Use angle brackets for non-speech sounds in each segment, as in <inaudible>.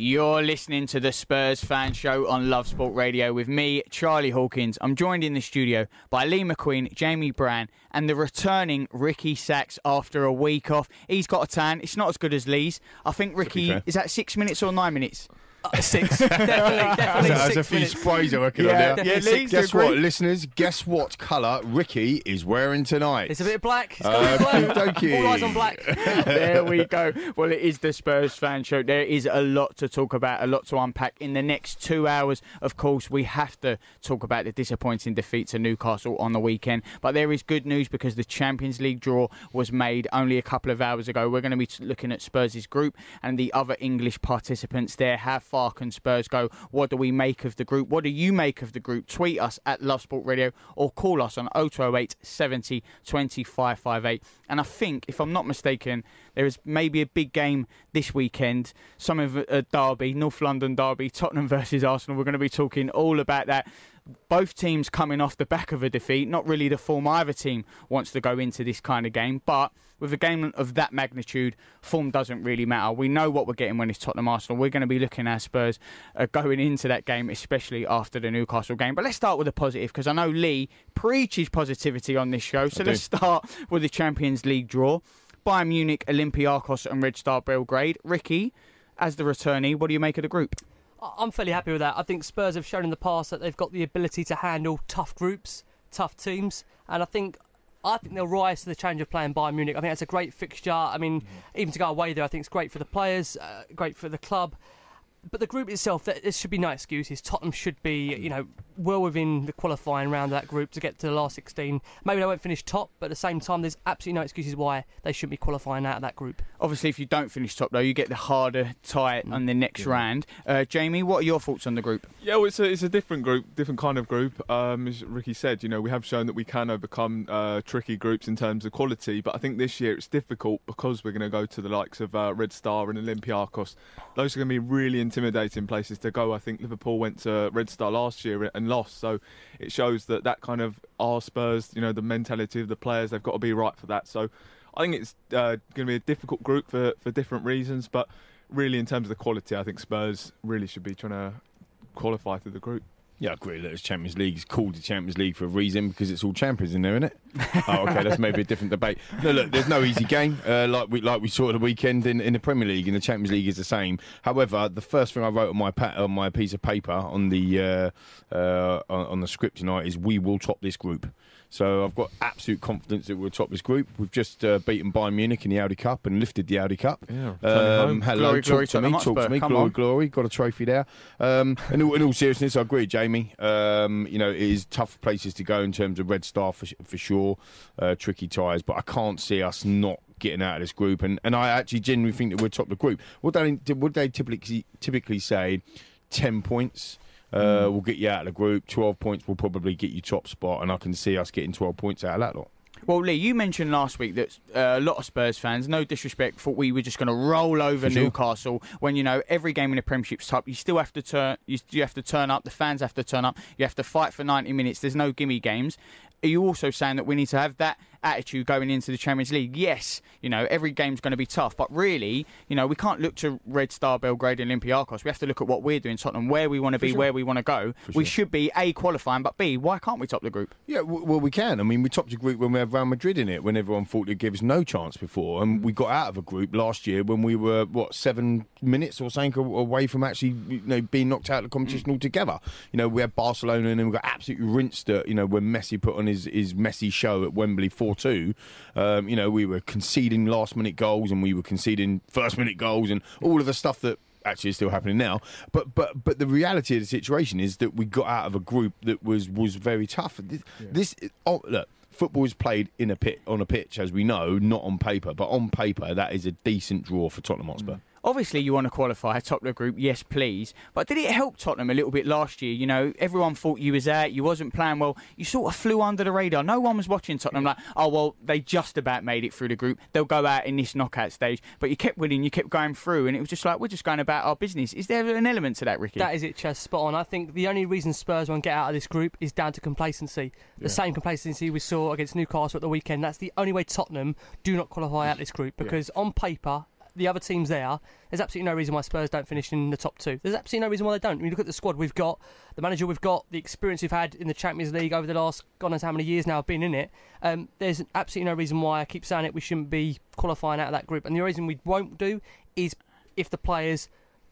You're listening to the Spurs Fan Show on Love Sport Radio with me, Charlie Hawkins. I'm joined in the studio by Lee McQueen, Jamie Brand, and the returning Ricky Sachs after a week off. He's got a tan. It's not as good as Lee's. I think Ricky is that six minutes or nine minutes. Uh, six, <laughs> definitely, definitely There's six a few minutes. sprays I reckon Yeah, on there. yeah, Lee, guess agree? what, listeners? Guess what colour Ricky is wearing tonight? It's a bit of black. It's got Uh, a bit of black. okey-dokey. All eyes on black. <laughs> there we go. Well, it is the Spurs fan show. There is a lot to talk about, a lot to unpack. In the next two hours, of course, we have to talk about the disappointing defeat to Newcastle on the weekend. But there is good news because the Champions League draw was made only a couple of hours ago. We're going to be looking at Spurs' group and the other English participants there. How far can Spurs go? What do we make of the group? What do you make of the group? Tweet us at Love Sport Radio or call us on 0208 70 25 58. And I think, if I'm not mistaken, there is maybe a big game this weekend. Some of a derby, North London derby, Tottenham <laughs> versus Arsenal. We're going to be talking all about that. Both teams coming off the back of a defeat. Not really the form either team wants to go into this kind of game, but with a game of that magnitude, form doesn't really matter. We know what we're getting when it's Tottenham Arsenal. We're going to be looking at Spurs uh, going into that game, especially after the Newcastle game. But let's start with a positive because I know Lee preaches positivity on this show. So let's start with the Champions League draw. Bayern Munich, Olympiacos, and Red Star Belgrade. Ricky, as the returnee, what do you make of the group? I- I'm fairly happy with that. I think Spurs have shown in the past that they've got the ability to handle tough groups, tough teams, and I think. I think they'll rise to the challenge of playing Bayern Munich. I think that's a great fixture. I mean, even to go away there, I think it's great for the players, uh, great for the club. But the group itself, there should be no excuses. Tottenham should be, you know, well within the qualifying round of that group to get to the last 16. Maybe they won't finish top, but at the same time, there's absolutely no excuses why they shouldn't be qualifying out of that group. Obviously, if you don't finish top, though, you get the harder tie on the next round. Uh, Jamie, what are your thoughts on the group? Yeah, well, it's a, it's a different group, different kind of group. Um, as Ricky said, you know, we have shown that we can overcome uh, tricky groups in terms of quality, but I think this year it's difficult because we're going to go to the likes of uh, Red Star and Olympiacos. Those are going to be really intimidating places to go. I think Liverpool went to Red Star last year and lost, so it shows that that kind of our Spurs, you know, the mentality of the players, they've got to be right for that. So I think it's uh, going to be a difficult group for, for different reasons, but really in terms of the quality, I think Spurs really should be trying to qualify through the group. Yeah, I agree. Look, it's Champions League. It's called the Champions League for a reason because it's all champions in there, isn't it? <laughs> oh, okay. That's maybe a different debate. No, look, there's no easy game. Uh, like we like we saw at the weekend in, in the Premier League, and the Champions League is the same. However, the first thing I wrote on my pa- on my piece of paper on the uh, uh, on, on the script tonight is we will top this group. So I've got absolute confidence that we'll top this group. We've just uh, beaten Bayern Munich in the Audi Cup and lifted the Audi Cup. Yeah, Um, hello, Glory, talk glory, to me, talk to me, come glory, on. glory. Got a trophy there. Um, in, all, in all seriousness, I agree, Jamie. Um, you know, it is tough places to go in terms of Red Star for, for sure, uh, tricky ties, but I can't see us not getting out of this group. And, and I actually genuinely think that we're top of the group. Would they, would they typically typically say 10 points? Uh, will get you out of the group. 12 points will probably get you top spot, and I can see us getting 12 points out of that lot. Well, Lee, you mentioned last week that uh, a lot of Spurs fans, no disrespect, thought we were just going to roll over sure. Newcastle. When you know every game in the Premiership's tough, you still have to turn. You, you have to turn up. The fans have to turn up. You have to fight for 90 minutes. There's no gimme games. Are you also saying that we need to have that attitude going into the Champions League? Yes, you know every game's going to be tough, but really, you know we can't look to Red Star Belgrade and Olympiacos. We have to look at what we're doing, Tottenham, where we want to be, sure. where we want to go. We sure. should be a qualifying, but b why can't we top the group? Yeah, well, we can. I mean, we topped the group when we had Real Madrid in it, when everyone thought it'd give us no chance before. And mm. we got out of a group last year when we were, what, seven minutes or something away from actually you know, being knocked out of the competition mm. altogether. You know, we had Barcelona and then we got absolutely rinsed at, you know, when Messi put on his, his Messi show at Wembley 4 2. Um, you know, we were conceding last minute goals and we were conceding first minute goals and all of the stuff that actually is still happening now. But but but the reality of the situation is that we got out of a group that was was very tough. This, this oh, look. Football is played in a pit on a pitch, as we know, not on paper. But on paper, that is a decent draw for Tottenham Hotspur. Obviously, you want to qualify a top of the group, yes, please. But did it help Tottenham a little bit last year? You know, everyone thought you was out, you wasn't playing well. You sort of flew under the radar. No one was watching Tottenham like, oh well, they just about made it through the group. They'll go out in this knockout stage. But you kept winning, you kept going through, and it was just like we're just going about our business. Is there an element to that, Ricky? That is it, Chaz. Spot on. I think the only reason Spurs won't get out of this group is down to complacency. The same complacency we saw against Newcastle at the weekend. That's the only way Tottenham do not qualify out of this group because on paper. The other teams there, there's absolutely no reason why Spurs don't finish in the top two. There's absolutely no reason why they don't. When you look at the squad we've got, the manager we've got, the experience we've had in the Champions League over the last God knows how many years now I've been in it. Um, there's absolutely no reason why I keep saying it. We shouldn't be qualifying out of that group. And the reason we won't do is if the players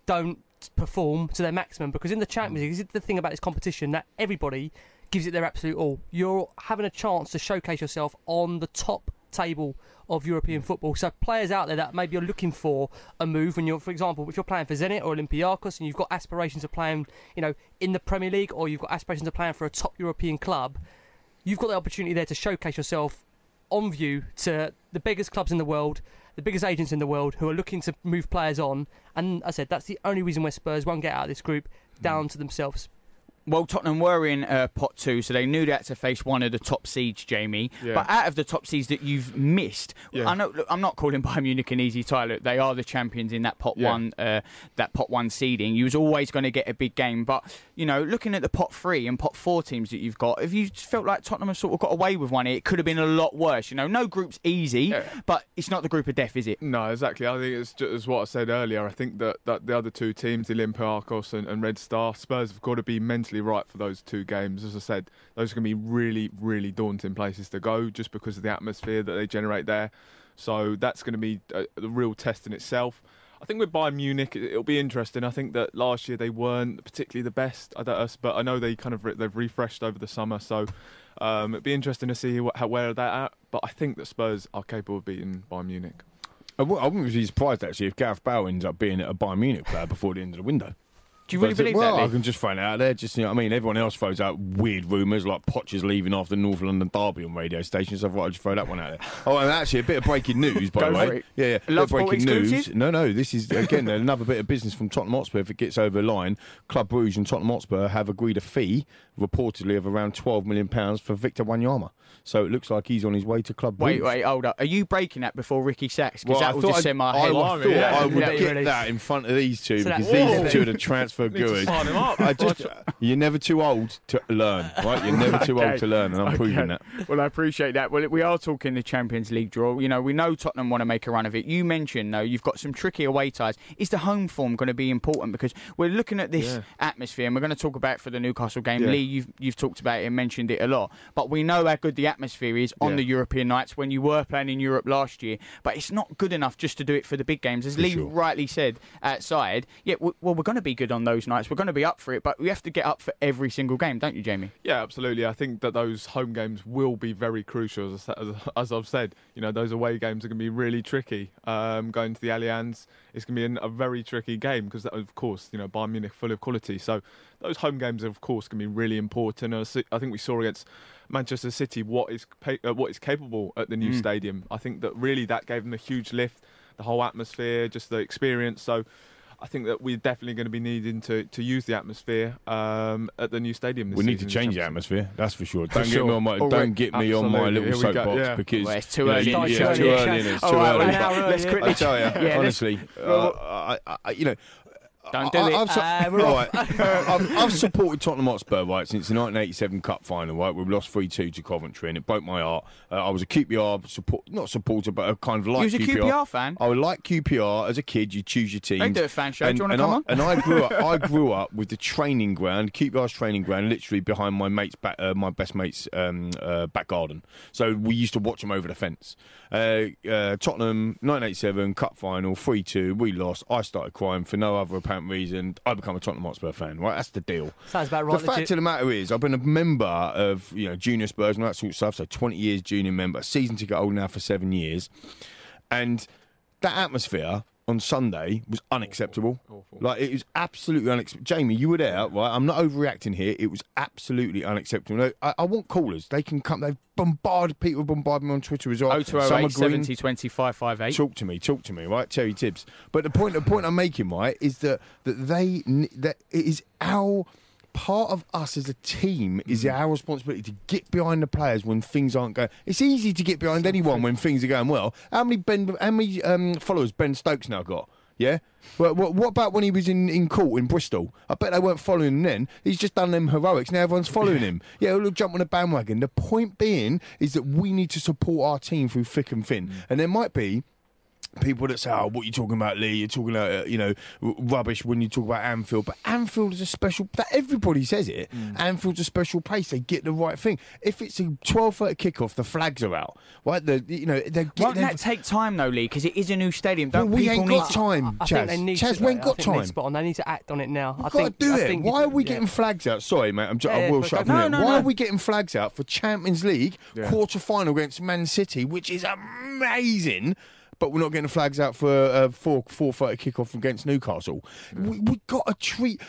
don't perform to their maximum. Because in the Champions League, this is the thing about this competition that everybody gives it their absolute all. You're having a chance to showcase yourself on the top table of European football. So players out there that maybe are looking for a move when you're, for example, if you're playing for Zenit or Olympiacos and you've got aspirations of playing, you know, in the Premier League or you've got aspirations of playing for a top European club, you've got the opportunity there to showcase yourself on view to the biggest clubs in the world, the biggest agents in the world who are looking to move players on. And I said that's the only reason where Spurs won't get out of this group down mm. to themselves. Well, Tottenham were in uh, pot two, so they knew they had to face one of the top seeds, Jamie. Yeah. But out of the top seeds that you've missed, Yeah. I know look, I'm not calling <laughs> Bayern Munich an easy tie. Look, they are the champions in that pot Yeah. one, uh, that pot one seeding. You was always going to get a big game, but you know, looking at the pot three and pot four teams that you've got, if you felt like Tottenham have sort of got away with one, it could have been a lot worse. You know, no group's easy, but it's not the group of death, is it? No, exactly. I think it's just as what I said earlier. I think that, that the other two teams, Olympiacos and, and Red Star, Spurs have got to be mentally right for those two games. As I said, those are going to be really, really daunting places to go just because of the atmosphere that they generate there. So that's going to be a, a real test in itself. I think with Bayern Munich, it- it'll be interesting. I think that last year they weren't particularly the best, I don't, but I know they kind of they've refreshed over the summer, so um, it'd be interesting to see what, how, where they're at. But I think that Spurs are capable of beating Bayern Munich. I wouldn't be surprised actually if Gareth Bale ends up being a Bayern Munich player before the end of the window. Do you really But, believe well, that? I can just find it out there. Just you know, what I mean, everyone else throws out weird rumours like Potcher's leaving after North London Derby on radio stations. So I thought I'd just throw that one out there. Oh, and actually, a bit of breaking news, by the way. Yeah, yeah. Love of breaking news. No, no. This is again <laughs> another bit of business from Tottenham Hotspur. If it gets over the line, Club Brugge and Tottenham Hotspur have agreed a fee, reportedly of around twelve million pounds for Victor Wanyama. So it looks like he's on his way to Club Wait, Brugge. wait, hold up. Are you breaking that before Ricky Sachs? Because Well, I that will just send my I. I thought yeah. I would Yeah, get really. that in front of these two So because that's- these two are the transfer Need good. sign him up. I just, you're never too old to learn, right? You're never too Okay. old to learn, and I'm proving that. Well, I appreciate that. Well, we are talking the Champions League draw. You know, we know Tottenham want to make a run of it. You mentioned, though, you've got some tricky away ties. Is the home form going to be important? Because we're looking at this Yeah. atmosphere, and we're going to talk about it for the Newcastle game. Yeah. Lee, you've you've talked about it and mentioned it a lot. But we know how good the atmosphere is on Yeah. the European nights when you were playing in Europe last year. But it's not good enough just to do it for the big games, as For Lee sure. rightly said outside. Yeah, well, we're going to be good on those nights. We're going to be up for it, but we have to get up for every single game, don't you, Jamie? Yeah, absolutely. I think that those home games will be very crucial. As, as, as I've said, you know, those away games are going to be really tricky. Um, going to the Allianz, it's going to be an, a very tricky game because, of course, you know, Bayern Munich full of quality. So those home games, are, of course, going to be really important. I think we saw against Manchester City what is uh, what is capable at the new mm. stadium. I think that really that gave them a huge lift, the whole atmosphere, just the experience. So I think that we're definitely going to be needing to, to use the atmosphere um, at the new stadium. we need to change the atmosphere, that's for sure. Don't get me on my don't get me on my little soapbox yeah. because well, it's too early. Yeah, it's too early. It's too early. Let's quickly. I tell you, honestly, uh, I, I, you know, don't do I, it. I've, su- <laughs> uh, right. I've, I've, supported Tottenham Hotspur right since the 1987 Cup final. Right, we lost three two to Coventry, and it broke my heart. Uh, I was a QPR support, not supporter, but a kind of like. You was QPR. a QPR fan. I would like QPR as a kid. You choose your team. They do a fan show. And, do you want to come I, on? And I grew up. I <laughs> grew up with the training ground, QPR's training ground, literally behind my mate's back, uh, my best mate's um, uh, back garden. So we used to watch them over the fence. Uh, uh, Tottenham 1987 Cup final, three two. We lost. I started crying for no other apparent reason. I become a Tottenham Hotspur fan. Right, that's the deal. Sounds about right. The fact of the matter is, I've been a member of you know junior Spurs and all that sort of stuff. So 20 years junior member, season ticket holder now for seven years, and that atmosphere on Sunday was unacceptable. Awful. Awful. Like it was absolutely unacceptable. Jamie, you were there, right? I'm not overreacting here. It was absolutely unacceptable. I, I want callers. They can come. They've bombarded people. Bombarded me on Twitter as well. 0208 70 25 58. Talk to me. Talk to me. Right, Terry Tibbs. But the point, the point I'm making, right, is that that they that it is our part of us as a team is mm. our responsibility to get behind the players when things aren't going. It's easy to get behind anyone when things are going well. How many Ben? How many um, followers Ben Stokes now got? Yeah. Well, what, what, about when he was in, in court in Bristol? I bet they weren't following him then. He's just done them heroics. Now everyone's following him. Yeah, we'll jump on a bandwagon. The point being is that we need to support our team through thick and thin. Mm. And there might be people that say, "Oh, what are you talking about, Lee? You're talking about uh, you know rubbish when you talk about Anfield." But Anfield is a special. That everybody says it. Mm. Anfield's a special place. They get the right thing. If it's a twelve thirty kickoff, the flags are out. Right? The you know they won't that take time though, Lee? Because it is a new stadium. Don't well, we ain't got time, I, I Chaz. Think they need Chaz, to, we ain't got time. Spot on. They need to act on it now. We've I got think, to do I it. Why are we getting flags out? Sorry, mate. I'm just, yeah, I will shut up. No, no, Why no. are we getting flags out for Champions League yeah. quarter final against Man City, which is amazing? But we're not getting the flags out for a four four thirty kickoff against Newcastle. Yeah. We we got to treat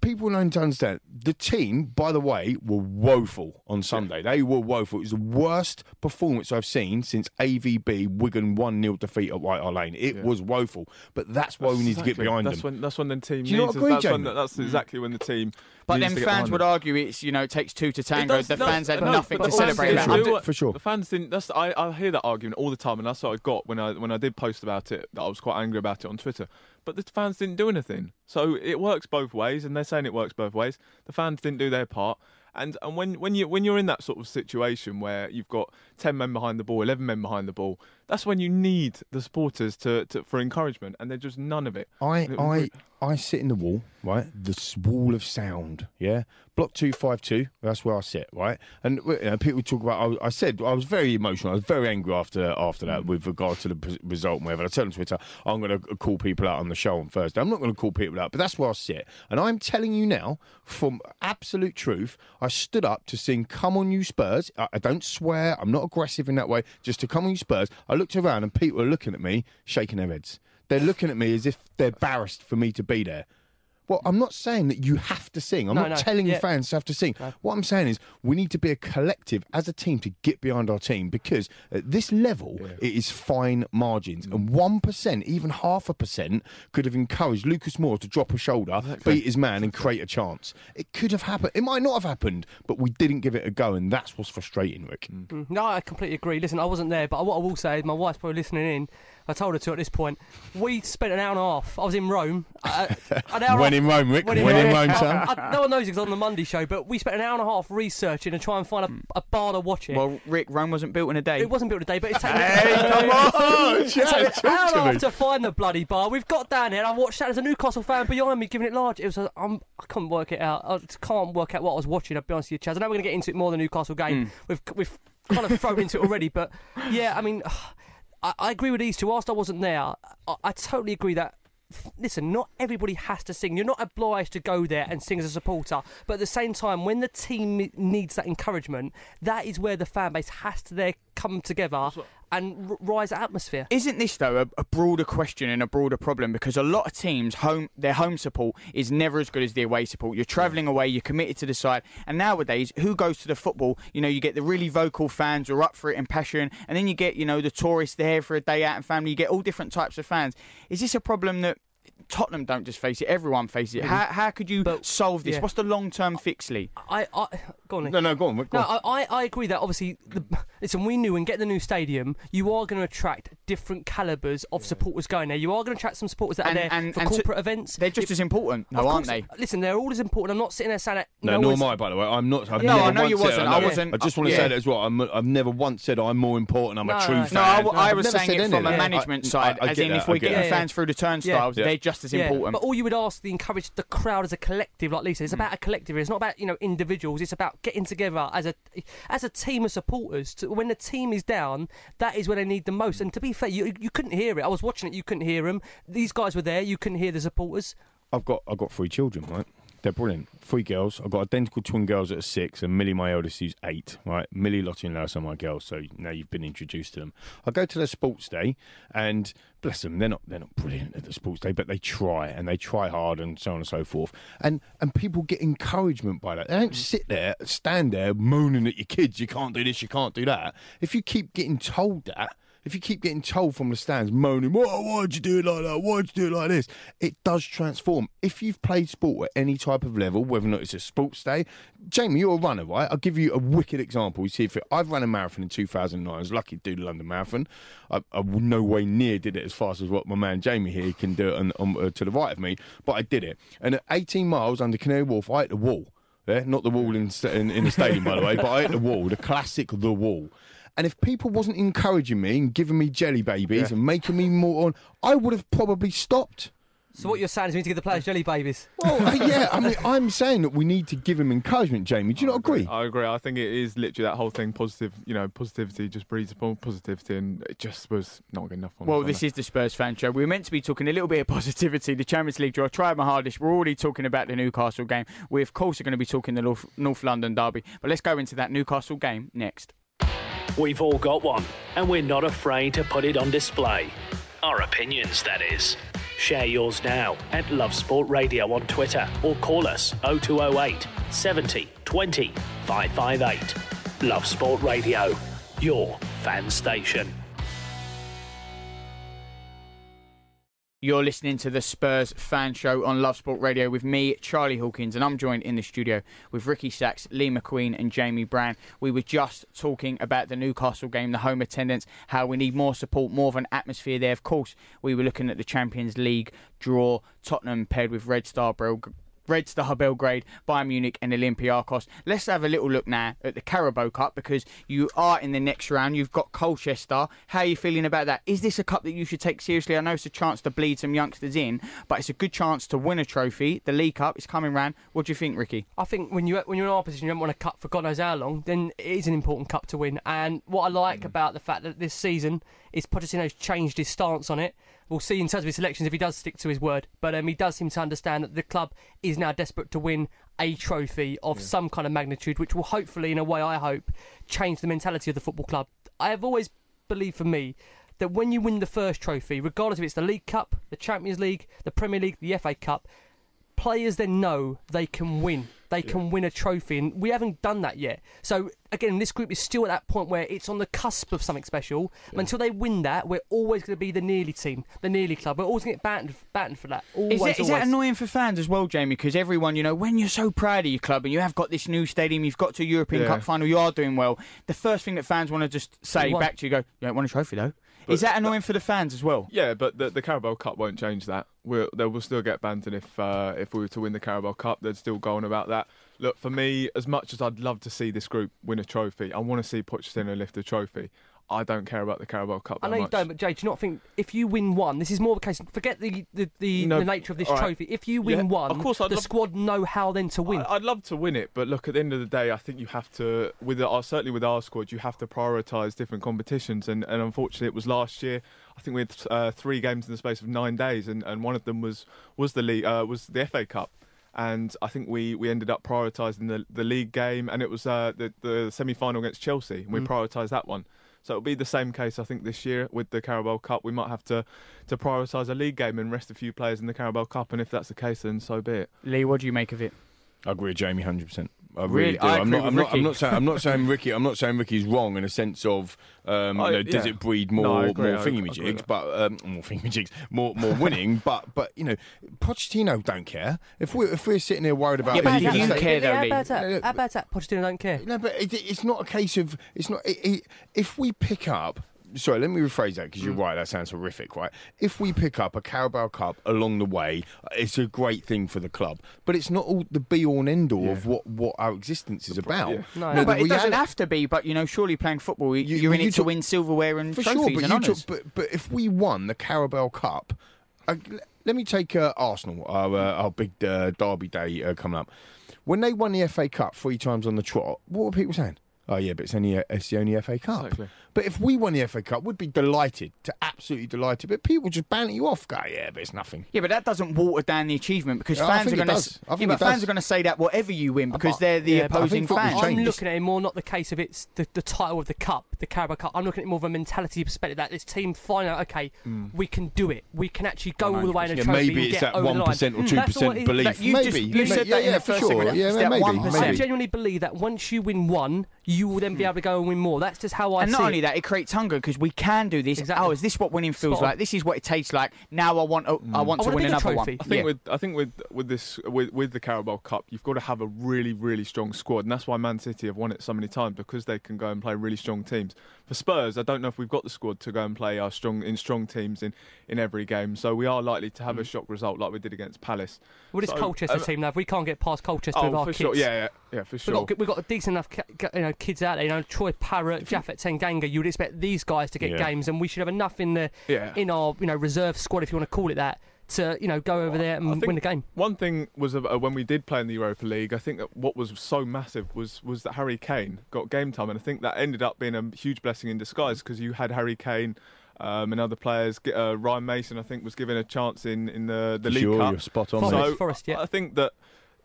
people need to understand. The team, by the way, were woeful on Sunday. Yeah. They were woeful. It was the worst performance I've seen since AVB Wigan one 0 defeat at White Hart Lane. It yeah. was woeful, but that's why that's we need exactly. to get behind that's them. When, that's when the team. Do you needs not agree, that's, when, that's mm. exactly when the team. But then fans would argue it's you know it takes two to tango. Does, the fans had no, nothing to celebrate. That. For sure, the fans didn't. That's I, I hear that argument all the time, and that's what I got when I when I did post about it. that I was quite angry about it on Twitter. But the fans didn't do anything, so it works both ways, and they're saying it works both ways. The fans didn't do their part. And and when when you when you're in that sort of situation where you've got ten men behind the ball, eleven men behind the ball, that's when you need the supporters to, to for encouragement, and there's just none of it. I I I sit in the wall, right? The wall of sound, yeah. Block two five two. That's where I sit, right? And you know, people talk about. I, I, said I was very emotional. I was very angry after after that mm. with regard to the result and whatever. I said on Twitter, I'm going to call people out on the show on Thursday. I'm not going to call people out, but that's where I sit. And I'm telling you now, from absolute truth, I stood up to sing "Come on, you Spurs." I, I don't swear. I'm not aggressive in that way. Just to come on, you Spurs. I looked around and people were looking at me, shaking their heads. They're looking at me as if they're embarrassed for me to be there. Well, I'm not saying that you have to sing. I'm no, not no. telling yeah. fans to have to sing. No. What I'm saying is we need to be a collective as a team to get behind our team because at this level yeah. it is fine margins. Mm. And 1%, even half a percent, could have encouraged Lucas Moura to drop a shoulder, exactly. beat his man, and create a chance. It could have happened. It might not have happened, but we didn't give it a go, and that's what's frustrating, Rick. Mm. mm. No, I completely agree. Listen, I wasn't there, but what I will say is my wife's probably listening in. I told her to at this point. We spent an hour and a half. I was in Rome. Uh, an <laughs> hour when in Rome, Rick. When, when in, Rome, son. I, no one knows because on the Monday show, but we spent an hour and a half researching and trying to find a, a bar to watch it. Well, Rick, Rome wasn't built in a day. It wasn't built in a day, but it's <laughs> taken hey, come on, <laughs> it's an hour and a half to find the bloody bar. We've got down here. I watched that as a Newcastle fan behind me, giving it large. It was. A, I'm, I couldn't work it out. I can't work out what I was watching. I'll be honest with you, Chaz. I know we're going to get into it more than Newcastle game. Mm. We've we've kind of thrown into it already, but yeah, I mean. <sighs> I, I agree with these two. Whilst I wasn't there, I, I totally agree that listen, not everybody has to sing. You're not obliged to go there and sing as a supporter. But at the same time, when the team needs that encouragement, that is where the fan base has to there come together and r- rise atmosphere. Isn't this though a, a broader question and a broader problem? Because a lot of teams, home their home support is never as good as the away support. You're travelling away, you're committed to the side, and nowadays, who goes to the football? You know, you get the really vocal fans who are up for it in passion, and then you get you know the tourists there for a day out and family. You get all different types of fans. Is this a problem that? Tottenham don't just face it; everyone faces it. How, how could you But- solve this? yeah. What's the long-term fix, Lee? I, I go on. Nick. No, no, go on. Go No, on. I, I I agree that obviously, the, listen, we knew when get the new stadium, you are going to attract different calibers of supporters going there. You are going to attract some supporters that And- are there and- for and to- corporate events. They're just It- as important, of no, aren't they? Listen, they're all as important. I'm not sitting there saying that. No, no nor am I, by the way. I'm not. I've Yeah. never No, I know once you wasn't. know I it. wasn't- I just want to yeah. say that as well. I'm, I've never once said I'm more important. I'm No, a true no, fan. No, I, w- I I've was saying it from a management I- side, I- I as in that, if we're get getting fans through the turnstiles, they're just as important. But all you would ask the encourage the crowd as a collective, like Lisa. It's Mm. about a collective. It's not about you know individuals. It's about getting together as a as a team of supporters. To, when the team is down, that is when they need the most. And to be fair, you you couldn't hear it. I was watching it. You couldn't hear them. These guys were there. You couldn't hear the supporters. I've got I've got three children, right? They're brilliant. Three girls. I've got identical twin girls that are six, and Millie, my eldest, who's eight. Right, Millie, Lottie, and Lois are my girls. So now you've been introduced to them. I go to their sports day, and bless them, they're not they're not brilliant at the sports day, but they try and they try hard, and so on and so forth. And and people get encouragement by that. They don't sit there, stand there, moaning at your kids. You can't do this, you can't do that. If you keep getting told that. If you keep getting told from the stands, moaning, "Why, why'd you do it like that? Why'd you do it like this?" It does transform. If you've played sport at any type of level, whether or not it's a sports day, Jamie, you're a runner, right? I'll give you a wicked example. You see, if it, I've run a marathon in 2009, I was lucky to do the London Marathon. I, I no way near did it as fast as what my man Jamie here can do it on, on, uh, to the right of me, but I did it. And at 18 miles under Canary Wharf, I hit the wall. Yeah, not the wall in, in, in the stadium, by the way, but I hit the wall, the classic The Wall. And if people wasn't encouraging me and giving me jelly babies and making me more on, I would have probably stopped. So what you're saying is we need to give the players jelly babies. Well, uh, yeah, I mean, <laughs> I'm saying that we need to give them encouragement, Jamie. Do you not agree? I agree. I think it is literally that whole thing. Positive, you know, positivity just breeds upon positivity, and it just was not good enough. Well, this is the Spurs fan show. We were meant to be talking a little bit of positivity, the Champions League draw. I tried my hardest. We're already talking about the Newcastle game. We, of course, are going to be talking the North, North London derby. But let's go into that Newcastle game next. We've all got one, and we're not afraid to put it on display. Our opinions, that is. Share yours now at Love Sport Radio on Twitter or call us 0208 70 20 558. Love Sport Radio, your fan station. You're listening to the Spurs fan show on Love Sport Radio with me, Charlie Hawkins, and I'm joined in the studio with Ricky Sachs, Lee McQueen, and Jamie Brown. We were just talking about the Newcastle game, the home attendance, how we need more support, more of an atmosphere there. Of course, we were looking at the Champions League draw, Tottenham paired with Red Star Belgrade. Red Star Belgrade, Bayern Munich, and Olympiacos. Let's have a little look now at the Carabao Cup because you are in the next round. You've got Colchester. How are you feeling about that? Is this a cup that you should take seriously? I know it's a chance to bleed some youngsters in, but it's a good chance to win a trophy. The League Cup is coming round. What do you think, Ricky? I think when you when you're in our position, you don't want a cup for God knows how long. Then it is an important cup to win. And what I like mm. about the fact that this season is Pochettino's changed his stance on it. We'll see in terms of his selections if he does stick to his word. But um, he does seem to understand that the club is now desperate to win a trophy of some kind of magnitude, which will hopefully, in a way, I hope, change the mentality of the football club. I have always believed, for me, that when you win the first trophy, regardless if it's the League Cup, the Champions League, the Premier League, the FA Cup, players then know they can win. They can win a trophy, and we haven't done that yet. So again, this group is still at that point where it's on the cusp of something special. Until they win that, we're always going to be the nearly team, the nearly club. We're always going to get battened, battened for that. Always, Is, that, is that annoying for fans as well, Jamie? Because everyone, you know, when you're so proud of your club and you have got this new stadium, you've got to a European Yeah. Cup final, you are doing well. The first thing that fans want to just say back to you, go, you don't want a trophy though. Is that annoying for the fans as well? Yeah, but the, the Carabao Cup won't change that. We'll, they will still get bantered if uh, if we were to win the Carabao Cup. They'd still go on about that. Look, for me, as much as I'd love to see this group win a trophy, I want to see Pochettino lift a trophy. I don't care about the Carabao Cup. I know you much. don't, but Jay, do you not think if you win one, this is more of a case. Forget the the, the, No, the nature of this right. trophy. If you win Yeah, one, of course I'd the love- squad know how then to win. I- I'd love to win it, but look, at the end of the day, I think you have to, with our, certainly with our squad, you have to prioritise different competitions. And, and unfortunately, it was last year. I think we had uh, three games in the space of nine days, and, and one of them was was the league, uh, was the FA Cup. And I think we, we ended up prioritising the the league game, and it was uh, the the semi final against Chelsea. And we Mm. prioritised that one. So it'll be the same case, I think, this year with the Carabao Cup. We might have to, to prioritise a league game and rest a few players in the Carabao Cup. And if that's the case, then so be it. Lee, what do you make of it? I agree with Jamie hundred percent. I Really? really, do. I I'm not. with I'm not. I'm Ricky. not saying. I'm not saying <laughs> Ricky. I'm not saying Ricky's wrong in a sense of. Um, I- you know, does yeah. it breed more I agree, more I agree thingamajigs? But um, more thingamajigs, more more winning. <laughs> but but you know, Pochettino don't care. If we are if we're sitting here worried about Yeah, but is he do gonna you stay- care though, How Lee? about that? Yeah, How about that? Pochettino don't care. No, but it, it's not a case of it's not. It, it, if we pick up, sorry, let me rephrase that because you're Mm. right. That sounds horrific, right? If we pick up a Carabao Cup along the way, it's a great thing for the club. But it's not all the be all and end all of what what our existence is about. yeah. No, No, no, but the it doesn't have to be. But you know, surely playing football, you, You- you're in you it to win silverware and for trophies sure. But and honours. talk, but but if we won the Carabao Cup, uh, let me take uh, Arsenal, our uh, our big uh, Derby day uh, coming up. When they won the FA Cup three times on the trot, what were people saying? Oh yeah, but it's only it's the only FA Cup. Exactly. But if we won the FA Cup, we'd be delighted, to absolutely delighted. But people just banter you off, go, yeah, but it's nothing. Yeah, but that doesn't water down the achievement because Yeah, fans are going to. I think Yeah, it but fans are going to say that whatever you win because But- they're the yeah, opposing fans. I'm looking at it more not the case of it's the, the title of the cup, the Carabao Cup. I'm looking at it more of a mentality perspective that this team find out, okay, we can do it. We can actually go all the way in a Yeah, trophy maybe and it's get that over the line. 1% or Mm, that's all 2% belief. You maybe. just- you maybe. said yeah, that in yeah, the for first sure. segment. Yeah, maybe. that 1%. I genuinely believe that once you win one, you will then be able to go and win more. That's just how I and see not it. only that, it creates hunger because we can do this. Exactly. Oh, is this what winning feels Spot on. like? This is what it tastes like. Now I want. Oh, I mm. want I to want win another trophy. one. I think Yeah. with I think with with this with with the Carabao Cup, you've got to have a really really strong squad, and that's why Man City have won it so many times because they can go and play really strong teams. For Spurs, I don't know if we've got the squad to go and play our strong in strong teams in, in every game, so we are likely to have Mm. a shock result like we did against Palace. Well, this So, Colchester um, team now, if we can't get past Colchester with Oh, our for kids, sure, yeah, yeah, yeah, for sure. We've sure. got, we've got a decent enough ca- ca- you know, kids out there. You know, Troy Parrott, Japhet Tanganga. You would expect these guys to get Yeah. games, and we should have enough in the Yeah. in our you know reserve squad, if you want to call it that, to you know go over there and win the game. One thing was uh, when we did play in the Europa League. I think that what was so massive was was that Harry Kane got game time, and I think that ended up being a huge blessing in disguise because you had Harry Kane. Um, and other players, uh, Ryan Mason, I think, was given a chance in, in the, the For League sure, Cup. you're spot on. Forest. So Forest, yeah. I think that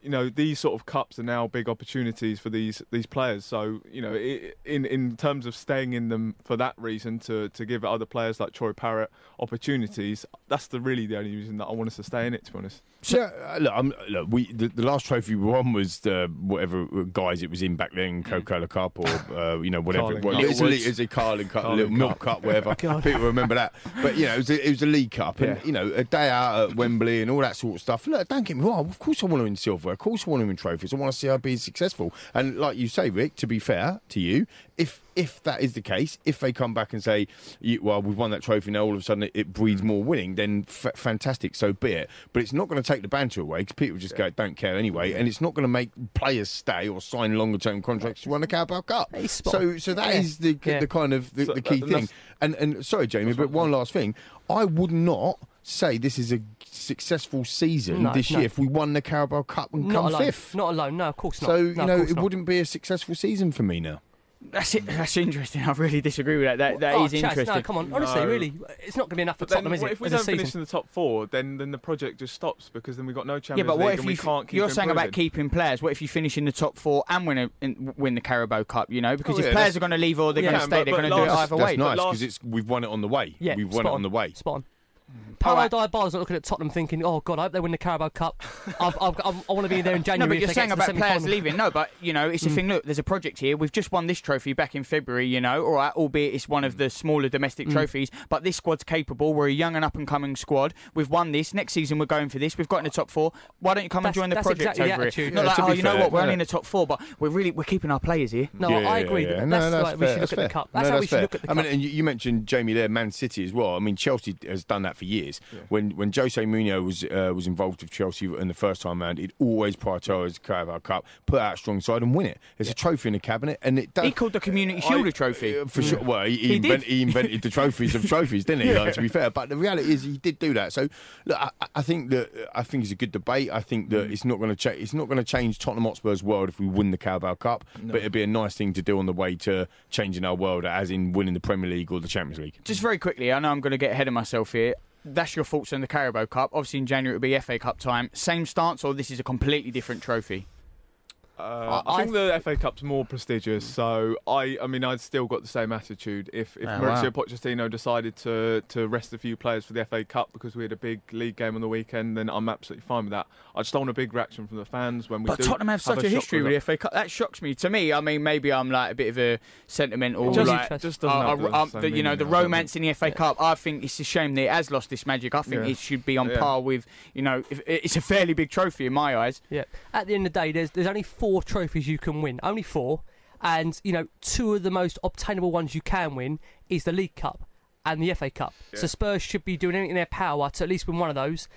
you know these sort of cups are now big opportunities for these these players. So you know, in in terms of staying in them for that reason to to give other players like Troy Parrott opportunities, that's the really the only reason that I want us to stay in it. To be honest. Yeah, uh, look, I'm, look, we the, the last trophy we won was the whatever guys it was in back then, Coca-Cola Cup or uh, you know whatever. Carling Well, Cup. it's a, Little it's a Carling Cup, Carling little milk Cup. cup, whatever. <laughs> People remember that. But you know, it was a, it was a League Cup, and Yeah. you know, a day out at Wembley and all that sort of stuff. Look, don't get me wrong. Of course, I want to win silver. Of course, I want to win trophies. I want to see our be successful. And like you say, Rick, to be fair to you, if if that is the case, if they come back and say, "Well, we've won that trophy now," all of a sudden it, breeds more winning, then f- fantastic, so be it. But it's not going to take the banter away because people just go, don't care anyway, and it's not going to make players stay or sign longer term contracts to run the Carabao Cup. So, so that Yeah. is the Yeah. the kind of the, So the key that- thing. And and sorry, Jamie, but one last thing, I would not say this is a successful season No, this no. year if we won the Carabao Cup and Not come alone. fifth. Not alone. No, of course not. so No, you know it not. wouldn't be a successful season for me now. That's it. That's interesting. <laughs> I really disagree with that. That, that oh, is Chaz, interesting. No, come on. Honestly, No. really, it's not going to be enough for But then, Tottenham, is what it? if we don't finish in the top four? Then then the project just stops because then we've got no Champions Yeah, but League what if we you? can't keep you're saying about keeping players. What if you finish in the top four and win a, in, win the Carabao Cup? You know, because Oh, if yeah, players are going to leave or they're Yeah, going to stay, but- they're going to do it last- either That's way. nice because it's we've won it on the way. Yeah, we've won spot it on the way. Spot on. All Paolo right. Dybala's not looking at Tottenham thinking, "Oh God, I hope they win the Carabao Cup. I've, I've, I've, I want to be there in January." No, but you're saying get to the about players semi-final." leaving. No, but you know, it's a mm. thing. Look, there's a project here. We've just won this trophy back in February. You know, all right, albeit it's one of mm. the smaller domestic mm. trophies. But this squad's capable. We're a young and up and coming squad. We've won this. Next season, we're going for this. We've got in the top four. Why don't you come That's- and join the project exactly over attitude. here? Not Yeah, like, oh, be you know what? We're only in the top four, but we're really we're keeping our players here. No, Yeah, I agree. yeah. that No, That's the that's we should look at the cup. That's how we should look at the I cup. mean, and you, you mentioned Jamie there, Man City as well. I mean, Chelsea has done that for years. This. When when Jose Mourinho was uh, was involved with Chelsea in the first time round, he'd always prioritised the Carabao Cup, put out a strong side and win it. There's a trophy in the cabinet, and it does. He called the Community Shield a trophy. Uh, for sure. Well, he, he, He invent, he invented the trophies of <laughs> trophies, didn't he? Like, to be fair, but the reality is he did do that. So, look, I, I think that I think it's a good debate. I think that it's not going to change. It's not going to change Tottenham Hotspur's world if we win the Carabao Cup, but it'd be a nice thing to do on the way to changing our world, as in winning the Premier League or the Champions League. Just very quickly, I know I'm going to get ahead of myself here. That's your thoughts on the Carabao Cup. Obviously, in January it'll be FA Cup time. Same stance, or this is a completely different trophy? Uh, I- I think the FA Cup's more prestigious, so I, I mean, I'd still got the same attitude. If if Oh, Mauricio wow. Pochettino decided to to rest a few players for the FA Cup because we had a big league game on the weekend, then I'm absolutely fine with that. I just don't want a big reaction from the fans when we But do. Tottenham have such a, shock history with the. FA Cup. That shocks me. To me, I mean, maybe I'm like a bit of a sentimental. Just- like, just doesn't uh, have the uh, the- you know, the romance in the FA Cup. I think it's a shame that it has lost this magic. I think Yeah. it should be on Yeah. par with, you know, if, it's a fairly big trophy in my eyes. Yeah. At the end of the day, there's there's only four trophies you can win. Only four. And, you know, two of the most obtainable ones you can win is the League Cup and the FA Cup. So Spurs should be doing anything in their power to at least win one of those.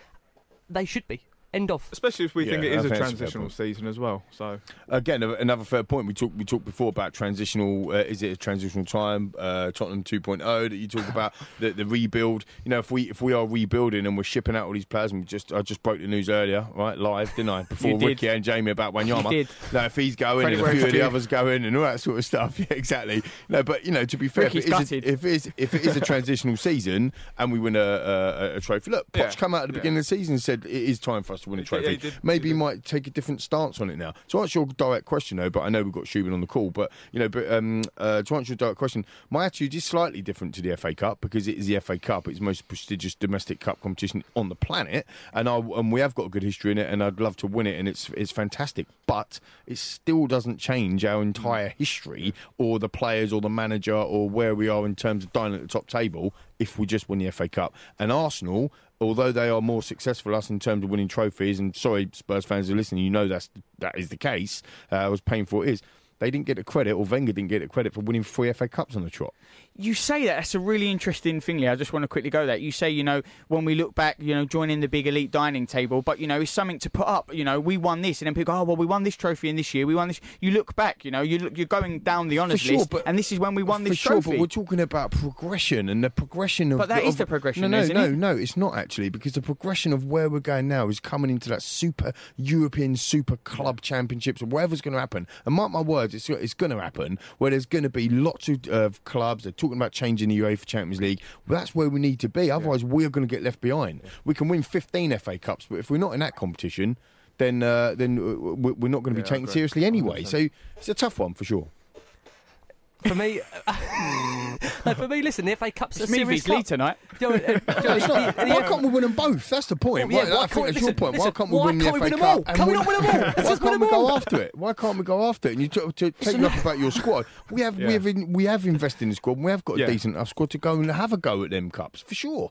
They should be. End of. Especially if we Yeah, think it is a think a transitional point. season as well. So Again, another fair point. We talked we talked before about transitional. Uh, is it a transitional time? Uh, Tottenham 2.0 that you talk about <laughs> the, the rebuild. You know, if we if we are rebuilding and we're shipping out all these players, and we just I just broke the news earlier, right, live, didn't I? <laughs> Before did. Ricky and Jamie about <laughs> Wanyama. You did. No, if he's going Credit and a few of the due. others going and all that sort of stuff, yeah, exactly. No, but you know, to be fair, if it, is a, if it is if it is a transitional season and we win a, a, a trophy, look, Poch Yeah. come out at the Yeah. beginning of the season and said it is time for us to win a Yeah, he did. Maybe He might take a different stance on it now. To answer your direct question, though, but I know we've got Shubin on the call, but you know, but um, uh, to answer your direct question, my attitude is slightly different to the FA Cup because it is the FA Cup. It's the most prestigious domestic cup competition on the planet, and I and we have got a good history in it, and I'd love to win it, and it's it's fantastic. But it still doesn't change our entire history or the players or the manager or where we are in terms of dining at the top table if we just win the FA Cup. And Arsenal, although they are more successful us in terms of winning trophies, and sorry, Spurs fans who are listening, you know that's that is the case. Uh, as painful it is, they didn't get the credit, or Wenger didn't get the credit for winning three FA Cups on the trot. You say that. That's a really interesting thing, Lee. I just want to quickly go that. You say, you know, when we look back, you know, joining the big elite dining table, but, you know, it's something to put up. You know, we won this. And then people go, oh, well, we won this trophy in this year. We won this. You look back, you know, you look, you're going down the honours sure, list. but- and this is when we won For this sure, trophy. but we're talking about progression and the progression of. But that the, is of- the progression, No, no, isn't no, it? no. It's not actually because the progression of where we're going now is coming into that super European super club championships or whatever's going to happen. And mark my words, it's it's going to happen where there's going to be lots of uh, clubs. Talking about changing the UEFA Champions League. Well, that's where we need to be. Otherwise, we're going to get left behind. We can win 15 FA Cups, but if we're not in that competition. Then, uh, then uh, we- we're not going to be Yeah, taken seriously anyway. 100%. So it's a tough one for sure. For me, <laughs> no, for me, listen, the FA Cup's a it's me serious v cup. tonight. You know, uh, you know, It's not- the- the- why can't we win them both? That's the point. Well, yeah, Why- why I can't think we- that's your listen, point. why listen, can't we why win the can't we FA win them Cup? all? and Can we not win them <laughs> all? Let's Why just win can't we them go all. after it? Why can't we go after it? And you talk to taking not- up about your squad. We have we Yeah. have in, we have invested in the squad. and We have got a Yeah. decent enough squad to go and have a go at them cups for sure.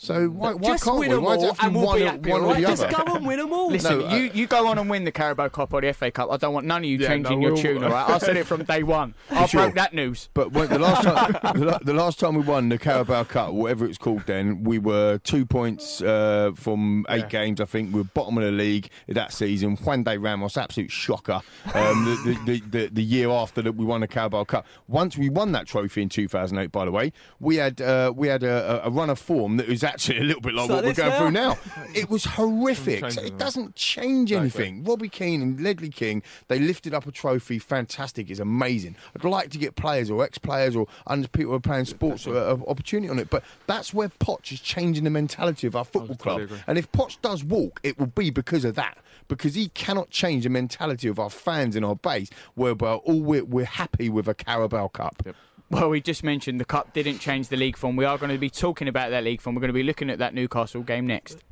So why, why just can't win we? them Why all and we'll one, be or- happy, one all or right? the Just other? go and win them all. Listen, No, I- you, you go on and win the Carabao Cup or the FA Cup. I don't want none of you Yeah, changing no, your we'll- tune, all right? I said it from day one. <laughs> I sure. broke that news. But when, the last time, <laughs> the, the last time we won the Carabao Cup, whatever it's called, then we were two points uh, from eight Yeah. games. I think we were bottom of the league that season. Juande Ramos, absolute shocker. Um, the, the, the, the, the year after that we won the Carabao Cup. Once we won that trophy in 2008, by the way, we had uh, we had a, a- a run of form that was actually a little bit like So what we're going now? through now. It was horrific. So it it, doesn't change anything. Robbie Keane and Ledley King, they lifted up a trophy. Fantastic. It's amazing. I'd like to get players or ex-players or under people who are playing sports uh, uh, opportunity on it. But that's where Poch is changing the mentality of our football club. agree. And if Poch does walk, it will be because of that. Because he cannot change the mentality of our fans in our base, whereby all we're, we're happy with a Carabao Cup. Well, we just mentioned the cup didn't change the league form. We are going to be talking about that league form. We're going to be looking at that Newcastle game next.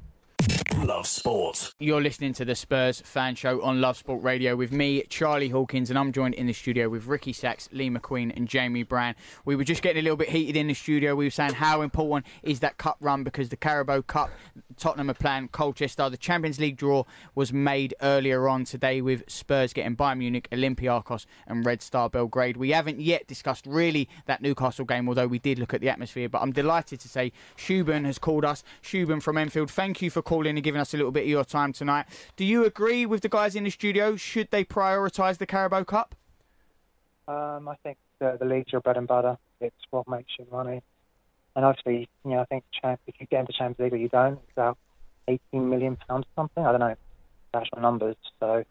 Love Sport. You're listening to the Spurs fan show on Love Sport Radio with me, Charlie Hawkins, and I'm joined in the studio with Ricky Sachs, Lee McQueen, and Jamie Brown. We were just getting a little bit heated in the studio. We were saying how important is that cup run because the Carabao Cup, Tottenham are playing Colchester. The Champions League draw was made earlier on today with Spurs getting Bayern Munich, Olympiacos, and Red Star Belgrade. We haven't yet discussed really that Newcastle game, although we did look at the atmosphere. But I'm delighted to say Shuban has called us. Shuban from Enfield, thank you for calling and giving us a little bit of your time tonight. Do you agree with the guys in the studio? Should they prioritise the Carabao Cup? Um, I think the, the league's your bread and butter. It's what makes you money. And obviously, you know, I think if you get into Champions League or you don't, it's about 18 million pounds or something. I don't know actual numbers. So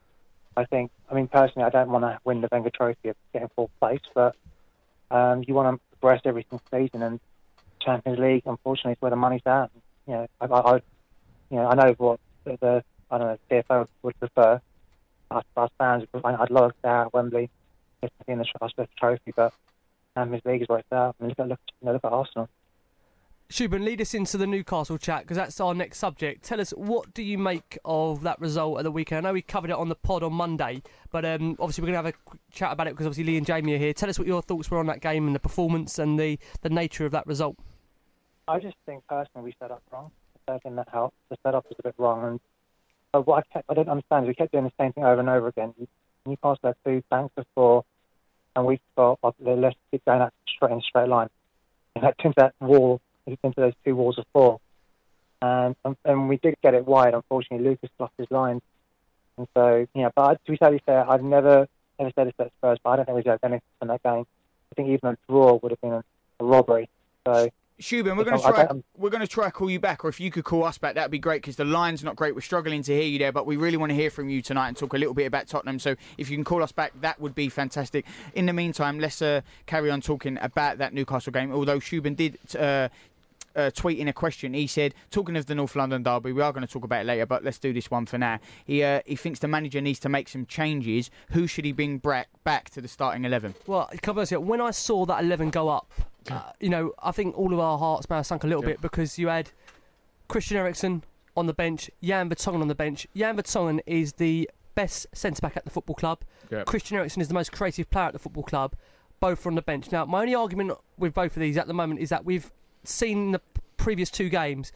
I think, I mean, personally, I don't want to win the Wenger Trophy of getting fourth place, but um, you want to progress every single season. And Champions League, unfortunately, is where the money's at. You know, I, I you know, I know what the, the I don't know CFO would prefer. Us fans, I'd love to have Wembley in the Trust Trophy, but Champions League is where it's at. I mean, look at look, you know, look at Arsenal. Shubin, lead us into the Newcastle chat because that's our next subject. Tell us what do you make of that result at the weekend? I know we covered it on the pod on Monday, but um, obviously we're going to have a chat about it because obviously Lee and Jamie are here. Tell us what your thoughts were on that game and the performance and the, the nature of that result. I just think personally we set up wrong. The third thing that helped, the setup was a bit wrong, and uh, what I, kept, I don't understand is we kept doing the same thing over and over again. Newcastle had two banks before, and we thought oh, let's going that straight in a straight line. And that into that wall, into those two walls of four, and and, and we did get it wide. Unfortunately, Lucas lost his lines, and so yeah. But to be totally fair, I've never never said this at Spurs, but I don't think we deserved anything from that game. I think even a draw would have been a, a robbery. So. Shuban, we're going to try. We're going to try call you back, or if you could call us back, that'd be great because the line's not great. We're struggling to hear you there, but we really want to hear from you tonight and talk a little bit about Tottenham. So if you can call us back, that would be fantastic. In the meantime, let's uh, carry on talking about that Newcastle game. Although Shubin did. Uh, uh, tweeting a question. He said, talking of the North London derby, we are going to talk about it later, but let's do this one for now. He uh, he thinks the manager needs to make some changes. Who should he bring back back to the starting eleven? Well, cover us here. when I saw that eleven go up, uh, you know, I think all of our hearts may have sunk a little yeah. bit because you had Christian Eriksen on the bench, Jan Vertonghen on the bench. Jan Vertonghen is the best centre back at the football club. Christian Eriksen is the most creative player at the football club. Both are on the bench. Now, my only argument with both of these at the moment is that we've seen the previous two games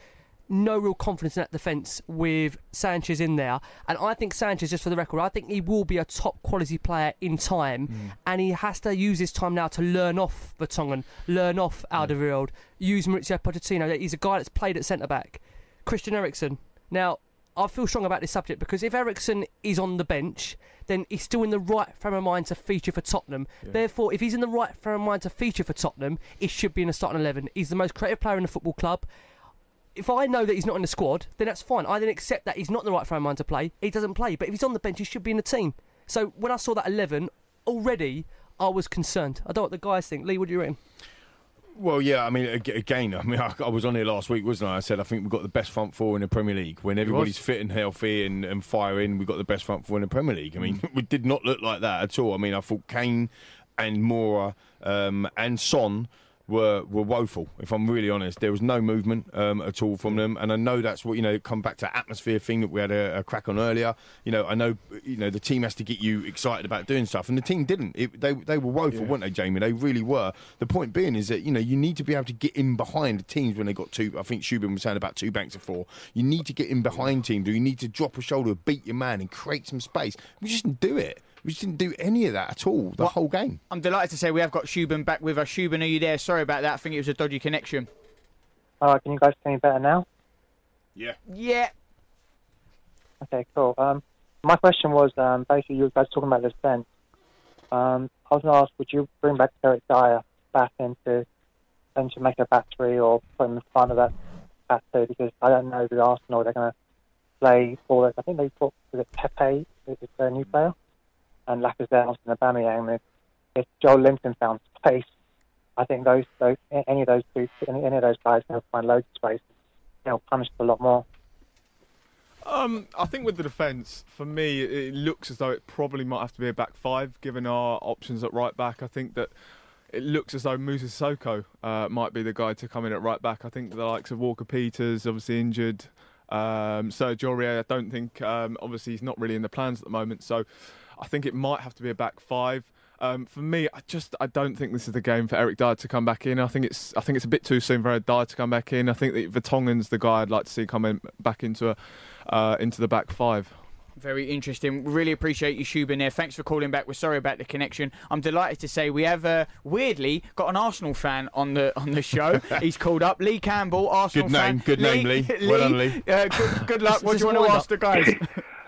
no real confidence in that defence with Sanchez in there. And I think Sanchez, just for the record, I think he will be a top quality player in time. Mm. And he has to use his time now to learn off Vertonghen, learn off Alderweireld, mm. use Mauricio Pochettino. He's a guy that's played at centre back. Christian Eriksen. Now, I feel strong about this subject because if Eriksen is on the bench, then he's still in the right frame of mind to feature for Tottenham. Yeah. Therefore, if he's in the right frame of mind to feature for Tottenham, he should be in the starting 11. He's the most creative player in the football club. If I know that he's not in the squad, then that's fine. I then accept that he's not the right frame of mind to play. He doesn't play. But if he's on the bench, he should be in the team. So when I saw that 11, already I was concerned. I don't know what the guys think. Lee, what do you reckon? Well, yeah, I mean, again, I mean, I, <laughs> I, was on here last week, wasn't I? I said I think we've got the best front four in the Premier League. When everybody's fit and healthy and, and firing, we've got the best front four in the Premier League. I mean, mm. <laughs> we did not look like that at all. I mean, I thought Kane and Moura um, and Son were were woeful. If I'm really honest, there was no movement um, at all from them, and I know that's what you know. Come back to atmosphere thing that we had a, a, crack on earlier. You know, I know you know the team has to get you excited about doing stuff, and the team didn't. It, they they were woeful, yeah. weren't they, Jamie? They really were. The point being is that you know you need to be able to get in behind the teams when they got two. I think Shubin was saying about two banks of four. You need to get in behind teams, you need to drop a shoulder, beat your man, and create some space. We just didn't do it. We just didn't do any of that at all the well, whole game. I'm delighted to say we have got Shuban back with us. Shuban, are you there? Sorry about that. I think it was a dodgy connection. All right, can you guys hear me better now? Yeah. Yeah. Okay, cool. Um, my question was um, basically you guys talking about this then. Um, I was going to ask, would you bring back Eric Dier back into into make a battery or put him in front of that back two? Because I don't know the Arsenal they're going to play for. I think they put was it Pepe is their new player and Lacazette and Aubameyang. If, if Joelinton found space, I think those, those any of those two, any, any of those guys will find loads of space. They'll punish a lot more. Um, I think with the defence, for me, it looks as though it probably might have to be a back five, given our options at right back. I think that it looks as though Moussa Sissoko uh, might be the guy to come in at right back. I think the likes of Walker Peters, obviously injured, Um, Sergio Aurier, I don't think, um, obviously, he's not really in the plans at the moment. So I think it might have to be a back five. Um, for me, I just I don't think this is the game for Eric Dier to come back in. I think it's I think it's a bit too soon for Eric Dier to come back in. I think that Vertonghen's the guy I'd like to see coming back into a uh, into the back five. Very interesting. Really appreciate you, Shubin, there. Thanks for calling back. We're sorry about the connection. I'm delighted to say we have, uh, weirdly, got an Arsenal fan on the on the show. <laughs> He's called up. Lee Campbell, Arsenal Good name, fan. good name, Lee. Well done, Lee. Uh, good, good luck. <laughs> What do you want to wind-up? ask the guys? <laughs>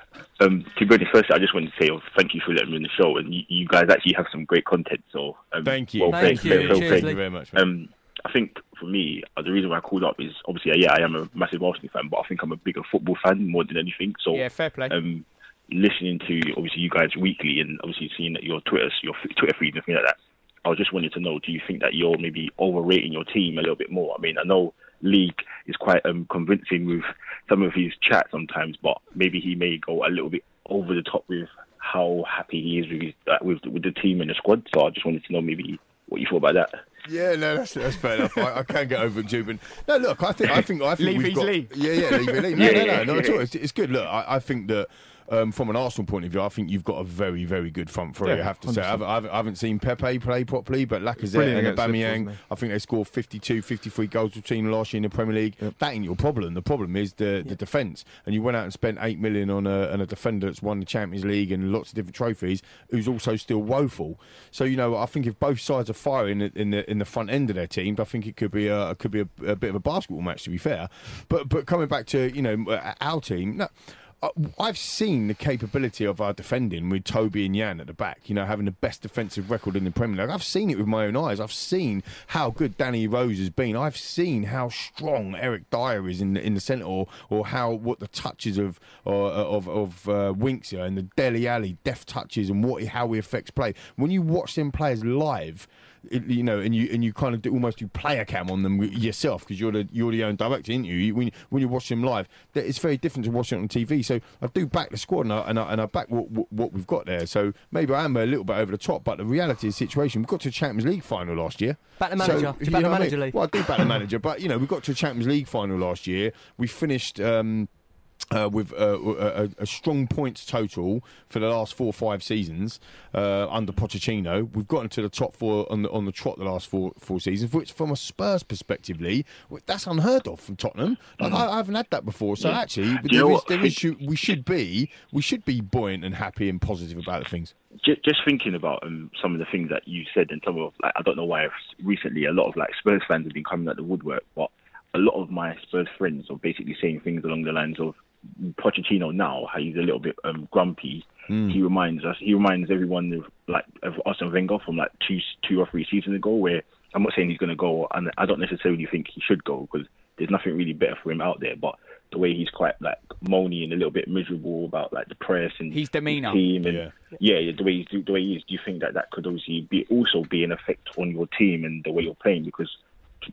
Um, to be honest, firstly, I just wanted to say oh, thank you for letting me on the show, and you, you guys actually have some great content. So um, Thank you. Well, Thank played, you. well Cheers, Thank you very much. Um, I think for me, uh, the reason why I called up is obviously, uh, yeah, I am a massive Arsenal fan, but I think I'm a bigger football fan more than anything. So, yeah, fair play. um, listening to obviously you guys weekly and obviously seeing that your Twitter, your Twitter feed and things like that, I was just wanted to know: Do you think that you're maybe overrating your team a little bit more? I mean, I know League is quite um, convincing with some of his chat sometimes, but maybe he may go a little bit over the top with how happy he is with his, uh, with with the team and the squad. So I just wanted to know maybe what you thought about that. Yeah, no, that's, that's fair enough. I, I can get over exuberant. No, look, I think, I think, I think Leave we've got. Lee. Yeah, yeah, leave it Lee. <laughs> No, Yeah, no, yeah, no, no, at all. It's, it's good. Look, I, I think that. Um, from an Arsenal point of view, I think you've got a very, very good front three. Yeah, I have to say, 100%. I've, I've, I haven't seen Pepe play properly, but Lacazette Brilliant and Aubameyang. I think they scored 52, 53 goals between last year in the Premier League. That ain't your problem. The problem is the, the defence. And you went out and spent eight million on a, on a defender that's won the Champions League and lots of different trophies, who's also still woeful. So you know, I think if both sides are firing in the in the front end of their teams, I think it could be a could be a, a bit of a basketball match. To be fair, but but coming back to you know our team, no. I- I've seen the capability of our defending with Toby and Jan at the back, you know, having the best defensive record in the Premier League. I've seen it with my own eyes. I've seen how good Danny Rose has been. I've seen how strong Eric Dier is in the, in the centre, or, or how what the touches of or, of of uh, Winks are and the Dele Alli deft touches and what how he affects play. When you watch them players live, it, you know, and you and you kind of do almost do player cam on them yourself because you're the you're the own director, aren't you? when, you- when you watch them live, that- it's very different to watching it on TV. So I do back the squad and I, and I, and I back what, what, what we've got there. So maybe I am a little bit over the top, but the reality of the situation, we got to a Champions League final last year. Back the manager. So, back the what I manager, mean? Well, I do back the manager, but you know we got to a Champions League final last year. We finished. Um, uh, with uh, a, a, strong points total for the last four or five seasons uh, under Pochettino. We've gotten to the top four on the, on the trot the last four four seasons, which from a Spurs perspective, Lee, that's unheard of from Tottenham. Like, I, I haven't had that before. So actually, you there know is, there is, we should be we should be buoyant and happy and positive about the things. just, just thinking about um, some of the things that you said and some of like I don't know why recently a lot of like Spurs fans have been coming at the woodwork, but a lot of my Spurs friends are basically saying things along the lines of Pochettino now, how he's a little bit um, grumpy. He reminds us, he reminds everyone of like of Arsene Wenger from like two two or three seasons ago, where I'm not saying he's going to go, and I don't necessarily think he should go because there's nothing really better for him out there, but. The way he's quite like moany and a little bit miserable about like the press and His demeanour. team and Yeah. yeah, yeah, the way he's, the way he is. Do you think that that could obviously be also be an effect on your team and the way you're playing? Because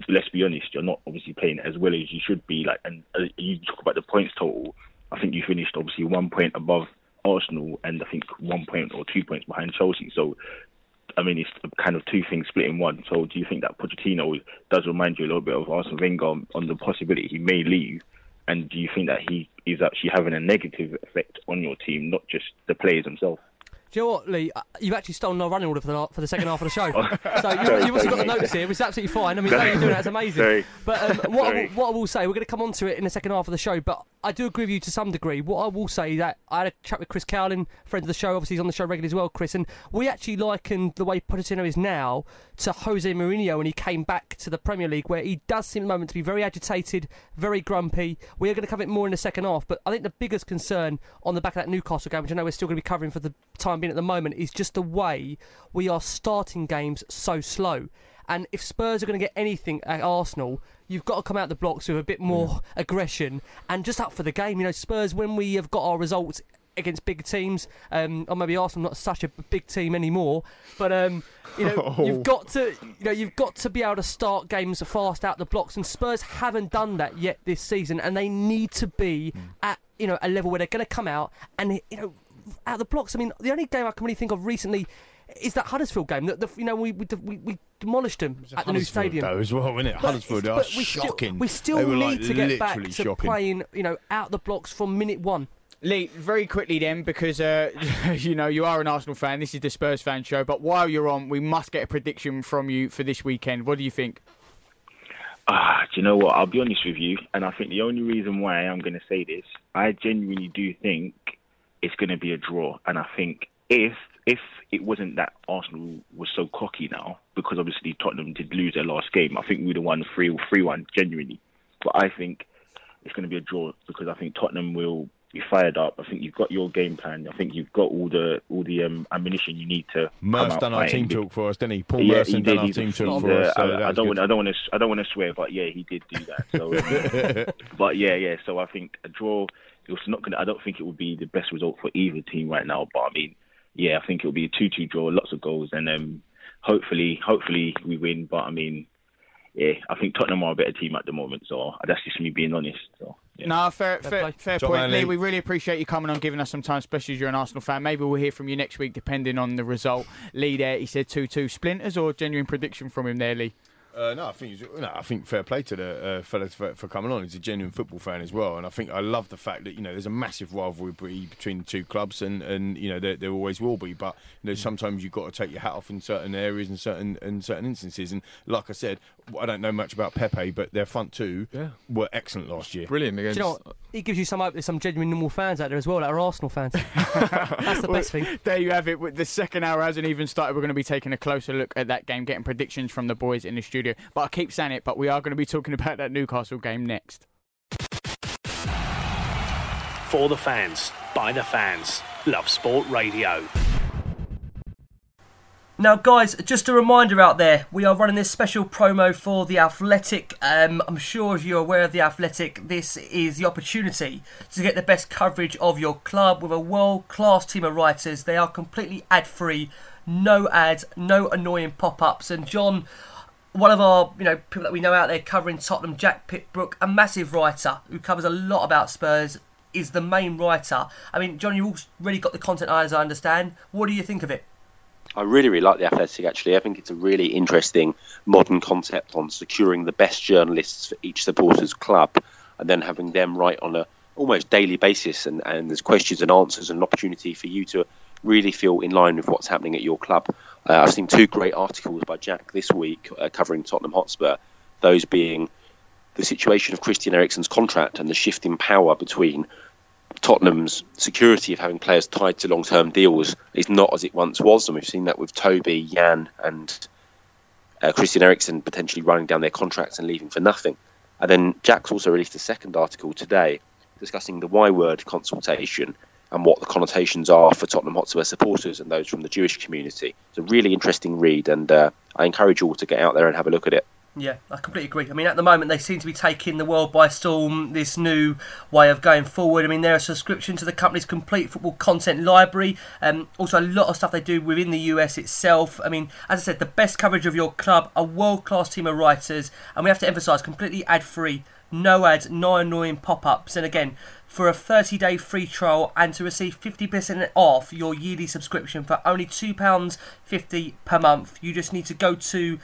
let's be honest, you're not obviously playing as well as you should be. Like, and uh, you talk about the points total. I think you finished obviously one point above Arsenal and I think one point or two points behind Chelsea. So. I mean, it's kind of two things split in one. So, do you think that Pochettino does remind you a little bit of Arsene Wenger on, on the possibility he may leave? And do you think that he is actually having a negative effect on your team, not just the players themselves? Do you know what, Lee? Uh, You've actually stolen our running order for the, for the second half of the show. <laughs> Oh. so you, Sorry, you've also got the notes here, which is absolutely fine. I mean, <laughs> you're doing that's amazing. Sorry. But um, what, I will, what I will say, we're going to come on to it in the second half of the show, but I do agree with you to some degree. What I will say that I had a chat with Chris Cowlin, friend of the show, obviously he's on the show regularly as well, Chris, and we actually likened the way Pochettino is now to Jose Mourinho when he came back to the Premier League, where he does seem at the moment to be very agitated, very grumpy. We are going to cover it more in the second half, but I think the biggest concern on the back of that Newcastle game, which I know we're still going to be covering for the time being at the moment, is just the way we are starting games so slow. And if Spurs are going to get anything at Arsenal, you've got to come out the blocks with a bit more aggression and just up for the game. You know, Spurs, when we have got our results against big teams, um, or maybe Arsenal not such a big team anymore, but um, you know, <laughs> you've got to, you know, you've got to be able to start games fast out the blocks, and Spurs haven't done that yet this season, and they need to be at you know a level where they're going to come out and you know out the blocks. I mean, the only game I can really think of recently is that Huddersfield game. The, the, you know, we, we we we demolished them at the new stadium. though, as well, wasn't it? But Huddersfield it's- are but we still- shocking. we still They were, need like, to get back to shocking. playing, you know, out the blocks from minute one. Lee, very quickly then, because uh, <laughs> you know you are an Arsenal fan. This is the Spurs fan show. But while you're on, we must get a prediction from you for this weekend. What do you think? Ah, do you know what? I'll be honest with you, and I think the only reason why I'm going to say this, I genuinely do think it's going to be a draw, and I think if if it wasn't that Arsenal was so cocky now, because obviously Tottenham did lose their last game, I think we'd have won three three one genuinely. But I think it's going to be a draw because I think Tottenham will be fired up. I think you've got your game plan. I think you've got all the all the um, ammunition you need to. Merce done our team talk for us, didn't he? Paul Yeah, Merson done did. our team talk for us. So I, I don't want. I don't want to. I don't want to swear, but yeah, he did do that. So, um, <laughs> but yeah, yeah. So I think a draw. It was not going. to I don't think it would be the best result for either team right now. But I mean, yeah, I think it'll be a two-two draw, lots of goals, and um, hopefully, hopefully we win. But I mean, yeah, I think Tottenham are a better team at the moment. So that's just me being honest. So. Yeah. No, fair, Fair fair, play. point, man, Lee. Lee. We really appreciate you coming on, giving us some time, especially as you're an Arsenal fan. Maybe we'll hear from you next week, depending on the result. Lee, there, he said two-two splinters or genuine prediction from him there, Lee. Uh, no, I think he's, no, I think fair play to the uh, fellas for, for coming on. He's a genuine football fan as well, and I think I love the fact that you know there's a massive rivalry between the two clubs, and, and you know there, there always will be. But you know sometimes you've got to take your hat off in certain areas and certain in certain instances. And like I said, I don't know much about Pepe, but their front two Yeah. were excellent last year. Brilliant Do you know what? It gives you some hope. There's some genuine normal fans out there as well that are Arsenal fans. <laughs> That's the best thing. There you have it. With The second hour hasn't even started. We're going to be taking a closer look at that game, getting predictions from the boys in the studio. But I keep saying it, but we are going to be talking about that Newcastle game next. For the fans, by the fans. Love Sport Radio. Now, guys, just a reminder out there, we are running this special promo for The Athletic. Um, I'm sure as you're aware of The Athletic, this is the opportunity to get the best coverage of your club with a world class team of writers. They are completely ad free, no ads, no annoying pop ups. And John, one of our you know people that we know out there covering Tottenham, Jack Pitt-Brooke, a massive writer who covers a lot about Spurs, is the main writer. I mean, John, you've already got the content as I understand. What do you think of it? I really, really like the Athletic. Actually, I think it's a really interesting modern concept on securing the best journalists for each supporters club, and then having them write on a almost daily basis. And, and there's questions and answers and an opportunity for you to really feel in line with what's happening at your club. Uh, I've seen two great articles by Jack this week uh, covering Tottenham Hotspur. Those being the situation of Christian Eriksen's contract and the shift in power between Tottenham's security of having players tied to long-term deals is not as it once was, and we've seen that with Toby, Jan, and uh, Christian Eriksen potentially running down their contracts and leaving for nothing. And then Jack's also released a second article today discussing the Y word consultation and what the connotations are for Tottenham Hotspur supporters and those from the Jewish community. It's a really interesting read, and uh, I encourage you all to get out there and have a look at it. Yeah, I completely agree. I mean, at the moment, they seem to be taking the world by storm, this new way of going forward. I mean, they're a subscription to the company's complete football content library. Um, also, a lot of stuff they do within the US itself. I mean, as I said, the best coverage of your club, a world class team of writers, and we have to emphasise completely ad free, no ads, no annoying pop ups. And again, for a 30 day free trial and to receive 50% off your yearly subscription for only £2.50 per month, you just need to go to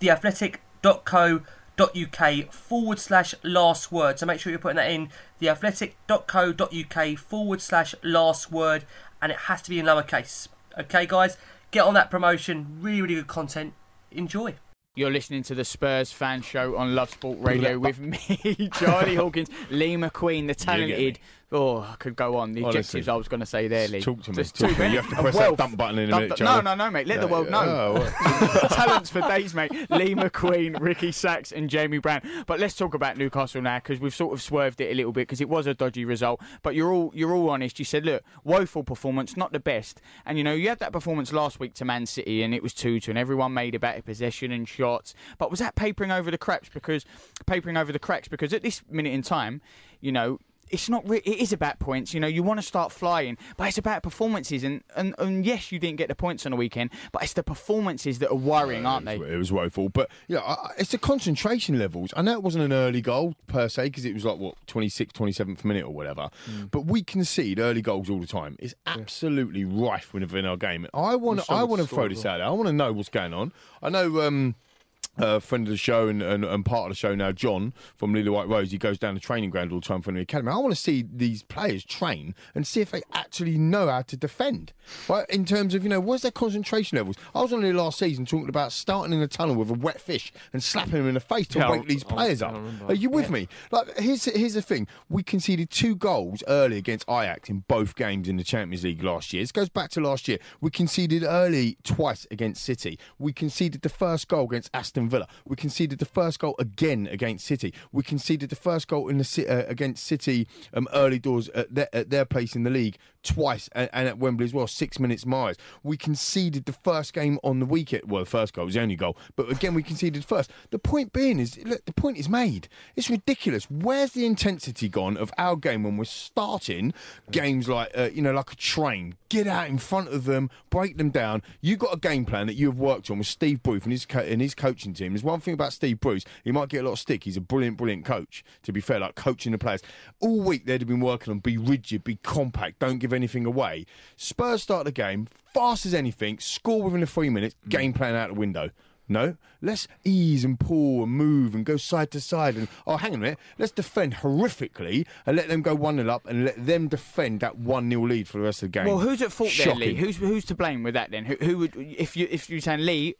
theathletic.co.uk forward slash last word. So make sure you're putting that in theathletic.co.uk forward slash last word and it has to be in lowercase. Okay, guys, get on that promotion. Really, really good content. Enjoy. You're listening to the Spurs fan show on Love Sport Radio with me, <laughs> Charlie Hawkins, Lee McQueen, the talented. Oh, I could go on. The Honestly. adjectives I was going to say there, Lee. Talk to me. Just talk to me. You have to press that dump button in a minute, no, no, no, mate. Let the world know. oh. <laughs> <laughs> Talents for days, mate. Lee McQueen, Ricky Sachs, and Jamie Brown. But let's talk about Newcastle now because we've sort of swerved it a little bit because it was a dodgy result. But you're all you're all honest. You said, look, woeful performance, not the best. And you know, you had that performance last week to Man City, and it was two two, and everyone made a better possession and shots. But was that papering over the cracks? Because papering over the cracks because at this minute in time, you know it's not. Re- it is about points. You know, you want to start flying, but it's about performances. And, and and yes, you didn't get the points on the weekend, but it's the performances that are worrying, aren't they? It was woeful, but yeah, I- it's the concentration levels. I know it wasn't an early goal per se because it was like what 26th, 27th minute or whatever. Mm. But we concede early goals all the time. It's absolutely rife within our game. I want, I want to to throw this out there. I want to know what's going on. I know. Um, uh, friend of the show and, and, and part of the show now, John from Lily White Rose, he goes down the training ground all the time for the academy. I want to see these players train and see if they actually know how to defend. Right? In terms of, you know, what's their concentration levels? I was on there last season talking about starting in the tunnel with a wet fish and slapping him in the face to Yeah, wake these players up. Are you with me? Like, here's here's the thing: we conceded two goals early against Ajax in both games in the Champions League last year. This goes back to last year. We conceded early twice against City. We conceded the first goal against Aston Villa. We conceded the first goal again against City. We conceded the first goal in the uh, against City um, early doors at their, at their place in the league twice, and, and at Wembley as well. Six minutes miles. We conceded the first game on the weekend. Well, the first goal was the only goal, but again we conceded first. The point being is, look, the point is made. It's ridiculous. Where's the intensity gone of our game when we're starting games like uh, you know like a train? Get out in front of them, break them down. You got a game plan that you have worked on with Steve Booth and his co- and his coaching team. There's one thing about Steve Bruce, he might get a lot of stick. He's a brilliant, brilliant coach. To be fair, like coaching the players all week, they'd have been working on be rigid, be compact, don't give anything away. Spurs start the game fast as anything, score within the three minutes, mm. game plan out the window. No, let's ease and pull and move and go side to side and oh, hang on a minute, let's defend horrifically and let them go one 0 up and let them defend that one 0 lead for the rest of the game. Well, who's at fault there, Lee? Who's who's to blame with that then? Who, who would if you if you're saying Lee?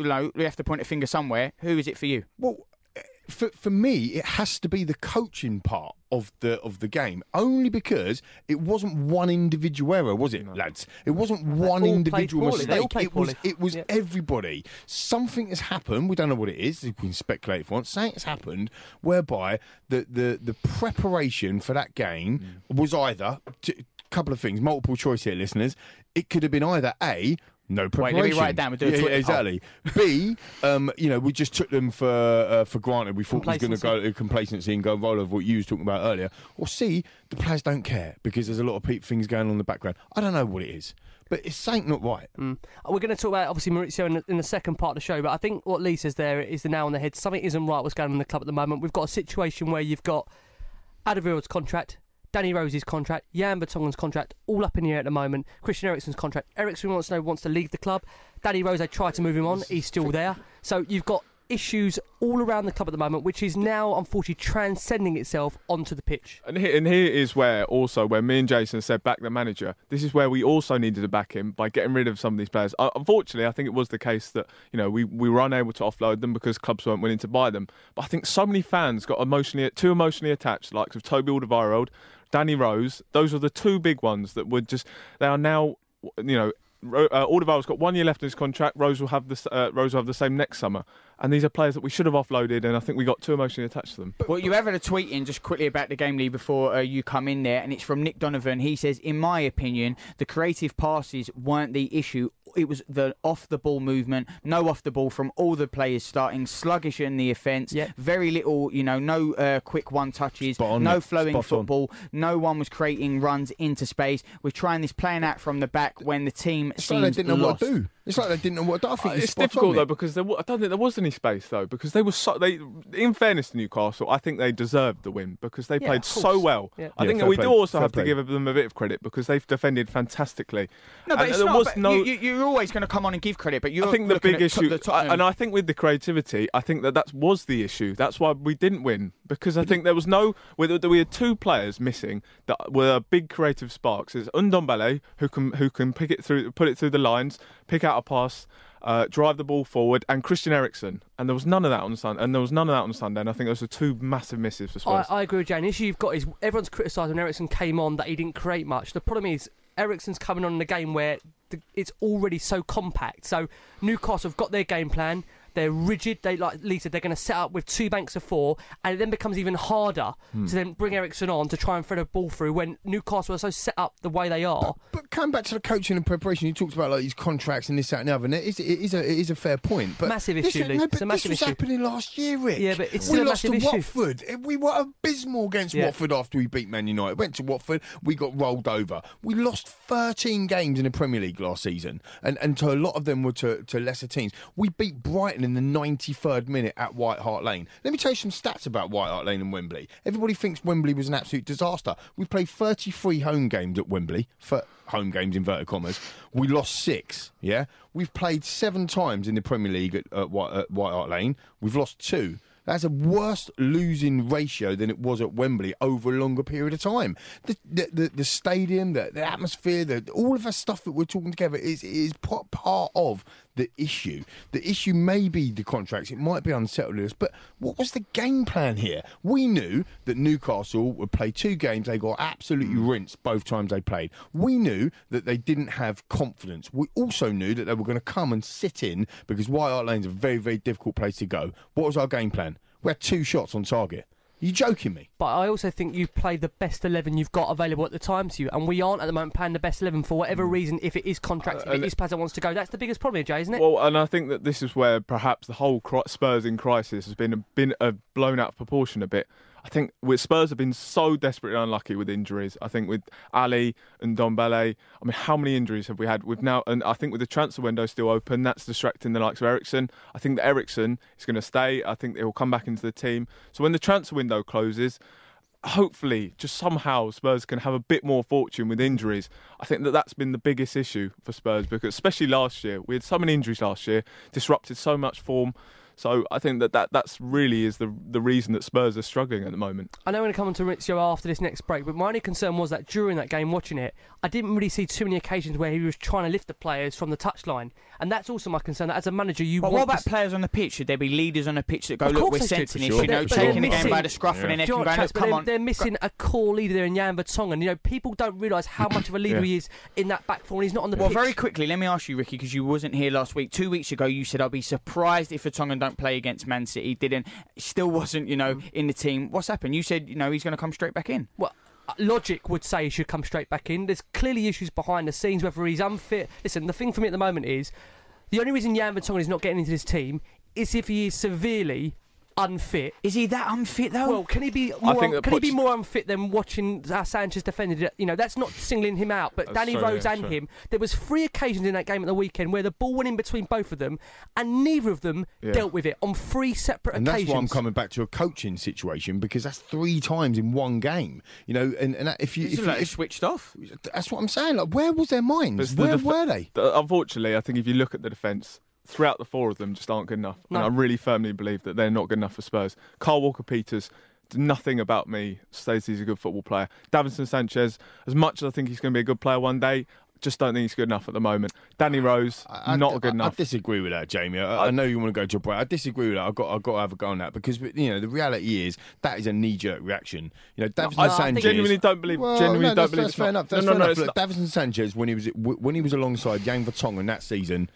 You know, we have to point a finger somewhere. Who is it for you? Well, eh, for for me, it has to be the coaching part of the of the game, only because it wasn't one individual error, was it, lads? It wasn't one all individual poorly. They all mistake. played It was it was Yeah. everybody. Something has happened. We don't know what it is. We can speculate if we want. Something has happened whereby the the the preparation for that game Mm. was either. a couple of things, multiple choice here, listeners. It could have been either a no Wait, preparation. let me write it down. We'll do yeah, yeah, exactly. B, um, you know, we just took them for uh, for granted. We thought we was going to go to complacency and go roll over what you was talking about earlier. Or C, the players don't care because there's a lot of things going on in the background. I don't know what it is, but it's something not right. Mm. We're going to talk about obviously Mauricio in the, in the second part of the show, but I think what Lee says there is the nail on the head. Something isn't right. What's going on in the club at the moment? We've got a situation where you've got Alderweireld's contract, Danny Rose's contract, Jan Vertonghen's contract, all up in the air at the moment. Christian Eriksen's contract. Eriksen wants to know wants to leave the club. Danny Rose, they tried to move him on. He's still there. So you've got issues all around the club at the moment, which is now unfortunately transcending itself onto the pitch. And here, and here is where also where me and Jason said back the manager. This is where we also needed to back him by getting rid of some of these players. Uh, unfortunately, I think it was the case that you know we, we were unable to offload them because clubs weren't willing to buy them. But I think so many fans got emotionally too emotionally attached, likes of Toby Alderweireld, Danny Rose. Those are the two big ones that would just they are now you know. Uh, Alderweireld's got one year left in his contract. Rose will have the uh, Rose will have the same next summer, and these are players that we should have offloaded. And I think we got too emotionally attached to them. Well, you have had a tweet in just quickly about the game, Lee, before uh, you come in there, and it's from Nick Donovan. He says, In my opinion, the creative passes weren't the issue. It was the off the ball movement, no off the ball from all the players starting, sluggish in the offence, very little, you know, no uh, quick one touches, on, no flowing Spot on. football, no one was creating runs into space. We're trying this playing out from the back when the team seems they didn't know lost. what to do. It's like they didn't know what to do. I think Uh, it's, it's spot on, difficult though mate. because there, I don't think there was any space though because they were so they. In fairness to Newcastle, I think they deserved the win because they Yeah, played so well. Yeah. I Yeah, think fair we play, do also fair have play. to give them a bit of credit because they've defended fantastically. No, but And it's there not. was but no. you, you, you're always going to come on and give credit, but you're I think the big at to- issue, the Tottenham- and I think with the creativity, I think that that was the issue. That's why we didn't win because I think there was no. We, we had two players missing that were big creative sparks. It's Ndombele who can who can pick it through, put it through the lines, pick out a pass. Uh, drive the ball forward, and Christian Eriksen, and there was none of that on Sunday. And there was none of that on Sunday. And I think those are two massive misses for I, Spurs. I agree with Jane. The issue you've got is everyone's criticised when Eriksen came on that he didn't create much. The problem is Eriksen's coming on in a game where the, it's already so compact. So Newcastle have got their game plan. They're rigid. They like Lisa. They're going to set up with two banks of four, and it then becomes even harder Hmm. to then bring Eriksen on to try and thread a ball through when Newcastle are so set up the way they are. But coming back to the coaching and preparation, you talked about like these contracts and this, that, and the other. And it is, it is a, it is a fair point. But Massive this- issue, Lee. No, It's but a massive this was issue. happening last year, Rick. Yeah, but it's we lost to issue. Watford. We were abysmal against Yeah. Watford after we beat Man United. Went to Watford, we got rolled over. We lost 13 games in the Premier League last season, and and to a lot of them were to, to lesser teams. We beat Brighton in the 93rd minute at White Hart Lane. Let me tell you some stats about White Hart Lane and Wembley. Everybody thinks Wembley was an absolute disaster. We played 33 home games at Wembley. For home games inverted commas. We lost six. Yeah, we've played seven times in the Premier League at, at, White, at White Hart Lane. We've lost two. That's a worse losing ratio than it was at Wembley over a longer period of time. The the, the, stadium, the, the atmosphere, the, all of the stuff that we're talking together is is pa- part of the issue. The issue may be the contracts. It might be unsettledness, but what was the game plan here? We knew that Newcastle would play two games. They got absolutely mm. rinsed both times they played. We knew that they didn't have confidence. We also knew that they were going to come and sit in because White Hart Lane's a very, very difficult place to go. What was our game plan? We had two shots on target. You joking me? But I also think you play the best 11 you've got available at the time to you, and we aren't at the moment playing the best 11 for whatever reason, if it is contract, if Uh, it and- is players that wants to go. That's the biggest problem, Jay, isn't it? Well, and I think that this is where perhaps the whole Spurs in crisis has been been uh, blown out of proportion a bit. I think with Spurs have been so desperately unlucky with injuries. I think with Alli and Dombele, I mean, how many injuries have we had? We've now, and I think with the transfer window still open, that's distracting the likes of Eriksen. I think that Eriksen is going to stay. I think he'll come back into the team. So when the transfer window closes, hopefully, just somehow Spurs can have a bit more fortune with injuries. I think that that's been the biggest issue for Spurs because, especially last year, we had so many injuries last year, disrupted so much form. So I think that, that that's really is the the reason that Spurs are struggling at the moment. I know we're going to come on to Mauricio after this next break, but my only concern was that during that game, watching it, I didn't really see too many occasions where he was trying to lift the players from the touchline, and that's also my concern. That as a manager, you But want what about to players on the pitch? Should there be leaders on the pitch that go, Of look, course we're they sensing this, sure. you know, But taking the they're game by the missing- scruff of the neck and what, going, Chas, look, come they're, on. they're missing a core leader there in Jan Vertonghen. You know, people don't realise how much of a leader Yeah. he is in that back four, and he's not on the Well, pitch. very quickly, let me ask you, Ricky, because you wasn't here last week. Two weeks ago, you said I'd be surprised if Vertonghen don't play against Man City. Didn't, still wasn't, you know, in the team. What's happened? You said, you know, he's going to come straight back in. Well, uh, logic would say he should come straight back in. There's clearly issues behind the scenes, whether he's unfit. Listen, the thing for me at the moment is the only reason Jan Vertonghen is not getting into this team is if he is severely unfit. Is he that unfit though? Well, can he be I more? think that Can he be more unfit than watching uh, Sanchez defended it? You know, that's not singling him out, but That's Danny true, Rose yeah, and true. him. There was three occasions in that game at the weekend where the ball went in between both of them, and neither of them Yeah. dealt with it on three separate And that's occasions. why I'm coming back to a coaching situation because that's three times in one game. You know, and, and if you It's if, you, like if switched off. That's what I'm saying. Like, where was their minds? But the Where def- were they? the- unfortunately, I think if you look at the defence, throughout the four of them just aren't good enough. No. And I really firmly believe that they're not good enough for Spurs. Carl Walker Peters, nothing about me says he's a good football player. Davinson Sanchez, as much as I think he's going to be a good player one day, just don't think he's good enough at the moment. Danny Rose, I- not good enough. I disagree with that, Jamie. I, I know you want to go to a break. I disagree with that. I've got, I've got to have a go on that because you know the reality is that is a knee-jerk reaction. You know, Davinson I Sanchez. genuinely don't believe- Well, genuinely no, don't that's, believe that's fair not- enough. No, That's no, fair no, enough. it's Look, Davinson Sanchez when he was when he was alongside Yang Vertonghen that season,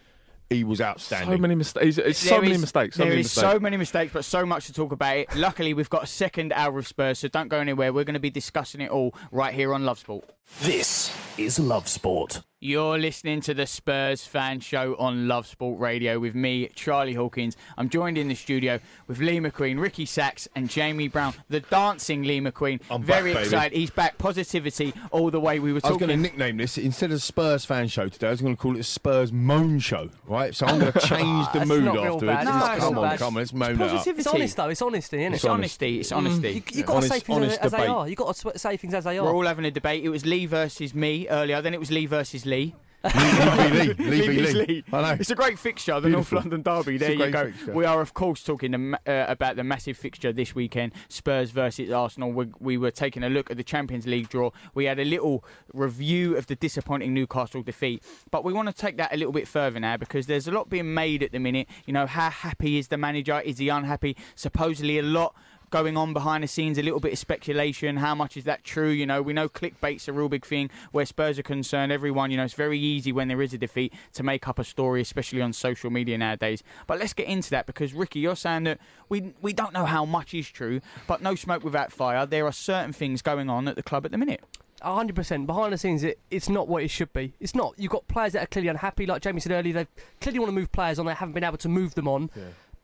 he was outstanding. so many mistakes. It's so many is- mistakes. So there many is mistakes. so many mistakes, but so much to talk about it. Luckily, we've got a second hour of Spurs, so don't go anywhere. We're going to be discussing it all right here on Love Sport. This is Love Sport. You're listening to the Spurs fan show on Love Sport Radio with me, Charlie Hawkins. I'm joined in the studio with Lee McQueen, Ricky Sachs, and Jamie Brown, the dancing Lee McQueen. I'm Very back, baby. excited. He's back. Positivity all the way. We were Talking... I was going to nickname this instead of Spurs fan show today. I was going to call it Spurs moan show, right? So I'm going <laughs> to ah, change the mood not real afterwards. No, Just come on, bad. come on, let's moan it up. positivity. It's honest though. It's honesty, isn't it? It's honesty. It's mm. honesty. You, you got to Honest- say things honest as, as they are. You have got to say things as they are. We're all having a debate. It was Lee versus me earlier. Then it was Lee versus Lee. Lee Lee. <laughs> Lee Lee. I know. It's a great fixture, the North London derby. There you go. We are, of course, talking uh, about the massive fixture this weekend: Spurs versus Arsenal. We, we were taking a look at the Champions League draw. We had a little review of the disappointing Newcastle defeat, but we want to take that a little bit further now because there's a lot being made at the minute. You know, how happy is the manager? Is he unhappy? Supposedly, a lot going on behind the scenes, a little bit of speculation. How much is that true? You know, we know clickbait's a real big thing where Spurs are concerned. Everyone, you know, it's very easy when there is a defeat to make up a story, especially on social media nowadays. But let's get into that because Ricky, you're saying that we we don't know how much is true, but no smoke without fire. There are certain things going on at the club at the minute. 100% behind the scenes it, it's not what it should be it's not you've got players that are clearly unhappy like jamie said earlier they clearly want to move players on they haven't been able to move them on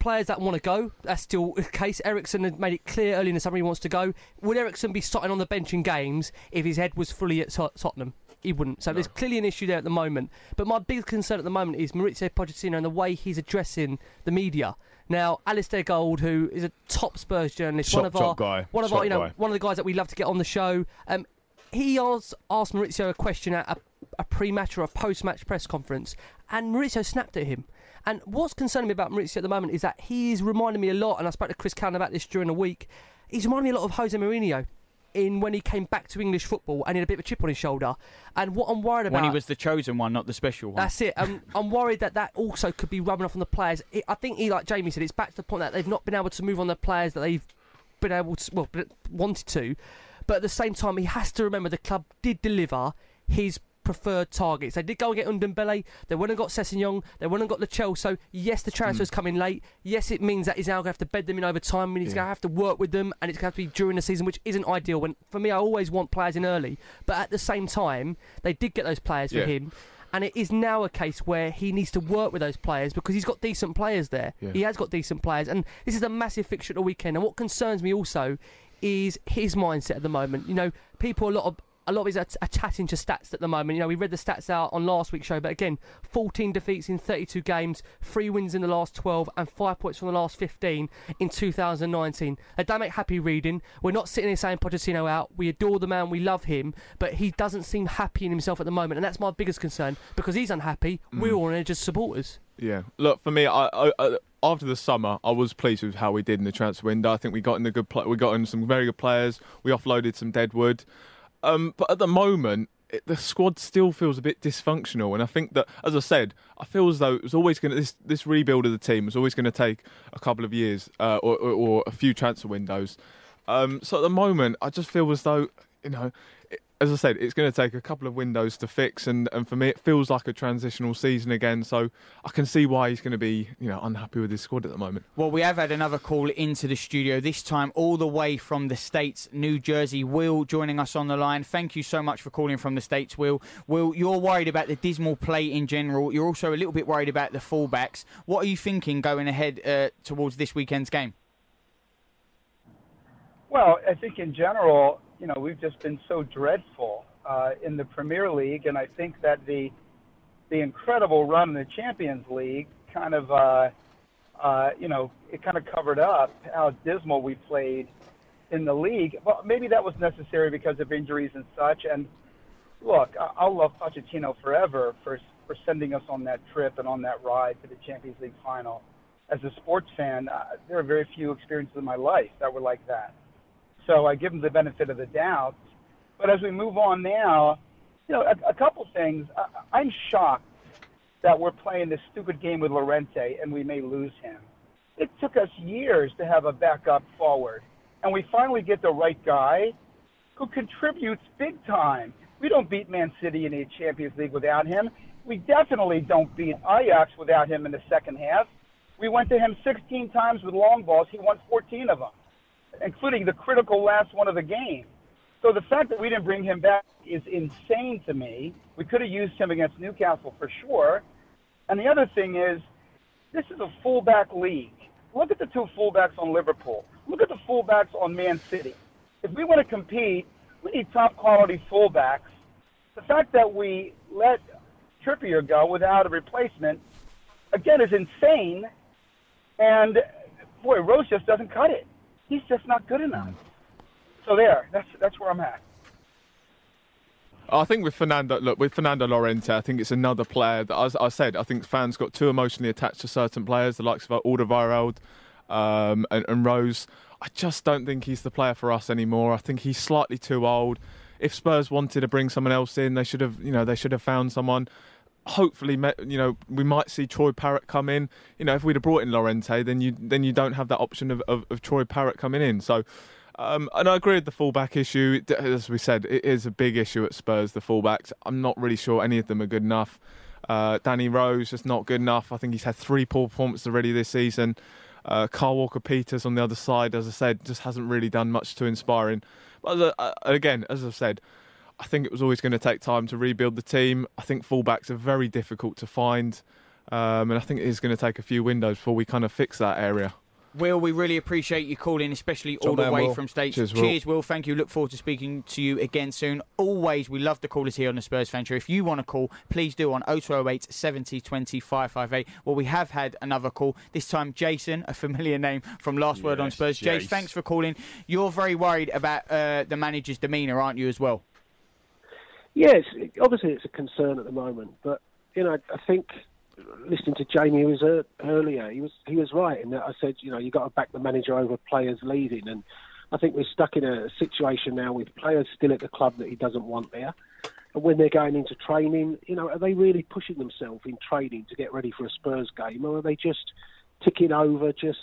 players that want to go that's still the case Eriksen had made it clear early in the summer he wants to go would Eriksen be sitting on the bench in games if his head was fully at Tot- Tottenham he wouldn't so there's clearly an issue there at the moment but my big concern at the moment is Mauricio Pochettino and the way he's addressing the media now, Alasdair Gold, who is a top Spurs journalist, one of our, guy. one of Top our, you know, guy. one of the guys that we love to get on the show. Um, he asked, asked Mauricio a question at a, a pre-match or a post-match press conference, and Mauricio snapped at him. And what's concerning me about Mauricio at the moment is that he's reminding me a lot, and I spoke to Chris Cannon about this during the week. He's reminding me a lot of Jose Mourinho in when he came back to English football and he had a bit of a chip on his shoulder. And what I'm worried about When he was the chosen one, not the special one. that's it. Um, I'm worried that that also could be rubbing off on the players. It, I think, he, like Jamie said, it's back to the point that they've not been able to move on the players that they've been able to, well, wanted to. But at the same time, he has to remember the club did deliver his preferred targets. They did go and get Ndombele. They went and got Sessegnon. They went and got Lo Celso. So yes, the transfer's mm. coming late. Yes, it means that he's now going to have to bed them in over time. And he's going to have to work with them, and it's going to have to be during the season, which isn't ideal. When for me, I always want players in early, but at the same time, they did get those players Yeah. for him. And it is now a case where he needs to work with those players because he's got decent players there. Yeah. He has got decent players, and this is a massive fixture at the weekend. And what concerns me also is his mindset at the moment. You know, people a lot of a lot of us are, are chatting to stats at the moment. You know, we read the stats out on last week's show, but again, 14 defeats in 32 games, three wins in the last 12, and five points from the last 15 in 2019. They don't make happy reading. We're not sitting here saying Pochettino out. We adore the man, we love him, but he doesn't seem happy in himself at the moment, and that's my biggest concern because he's unhappy. We're mm. all on edge as supporters. Yeah. Look, for me, I, I, I after the summer, I was pleased with how we did in the transfer window. I think we got in the good. Pl- we got in some very good players. We offloaded some deadwood. Um, but at the moment, it, the squad still feels a bit dysfunctional, and I think that, as I said, I feel as though it was always going to this this rebuild of the team was always going to take a couple of years uh, or, or, or a few transfer windows. Um, so at the moment, I just feel as though you know. It, as I said, it's going to take a couple of windows to fix, and, and for me, it feels like a transitional season again. So I can see why he's going to be, you know, unhappy with his squad at the moment. Well, we have had another call into the studio, this time all the way from the States, New Jersey. Will joining us on the line. Thank you so much for calling from the States, Will. Will, you're worried about the dismal play in general. You're also a little bit worried about the fullbacks. What are you thinking going ahead uh, towards this weekend's game? Well, I think in general, you know, we've just been so dreadful uh, in the Premier League, and I think that the the incredible run in the Champions League kind of, uh, uh, you know, it kind of covered up how dismal we played in the league. Well, maybe that was necessary because of injuries and such. And look, I- I'll love Pochettino forever for for sending us on that trip and on that ride to the Champions League final. As a sports fan, uh, there are very few experiences in my life that were like that. So I give them the benefit of the doubt. But as we move on now, you know, a, a couple things. I, I'm shocked that we're playing this stupid game with Llorente and we may lose him. It took us years to have a backup forward, and we finally get the right guy who contributes big time. We don't beat Man City in the Champions League without him. We definitely don't beat Ajax without him in the second half. We went to him 16 times with long balls. He won 14 of them including the critical last one of the game. So the fact that we didn't bring him back is insane to me. We could have used him against Newcastle for sure. And the other thing is, this is a fullback league. Look at the two fullbacks on Liverpool. Look at the fullbacks on Man City. If we want to compete, we need top quality fullbacks. The fact that we let Trippier go without a replacement, again, is insane. And boy, Rose just doesn't cut it. He's just not good enough. So there, that's that's where I'm at. I think with Fernando, look, with Fernando Llorente, I think it's another player that, as I said, I think fans got too emotionally attached to certain players, the likes of Alderweireld um, and, and Rose. I just don't think he's the player for us anymore. I think he's slightly too old. If Spurs wanted to bring someone else in, they should have, you know, they should have found someone. Hopefully, you know, we might see Troy Parrott come in. You know, if we'd have brought in Llorente, then you then you don't have that option of, of, of Troy Parrott coming in. So. Um, and I agree with the fullback issue. As we said, it is a big issue at Spurs. The fullbacks. I'm not really sure any of them are good enough. Uh, Danny Rose just not good enough. I think he's had three poor performances already this season. Uh, Carl Walker Peters on the other side, as I said, just hasn't really done much to inspire him. But uh, again, as I've said, I think it was always going to take time to rebuild the team. I think fullbacks are very difficult to find, um, and I think it is going to take a few windows before we kind of fix that area. Will, we really appreciate you calling, especially all the man, way Will. from States. Cheers, Will. Cheers, Will. Thank you. Look forward to speaking to you again soon. Always, we love the callers here on the Spurs Venture. If you want to call, please do on 0208 70 20 558. Well, we have had another call. This time, Jason, a familiar name from Last Word on Spurs. Jace, Jace. thanks for calling. You're very worried about uh, the manager's demeanour, aren't you, as well? Yes, obviously it's a concern at the moment, but you know, I think listening to Jamie was uh, earlier, he was he was right in that I said, you know, you got to back the manager over players leaving, and I think we're stuck in a situation now with players still at the club that he doesn't want there. And when they're going into training, you know, are they really pushing themselves in training to get ready for a Spurs game, or are they just ticking over, just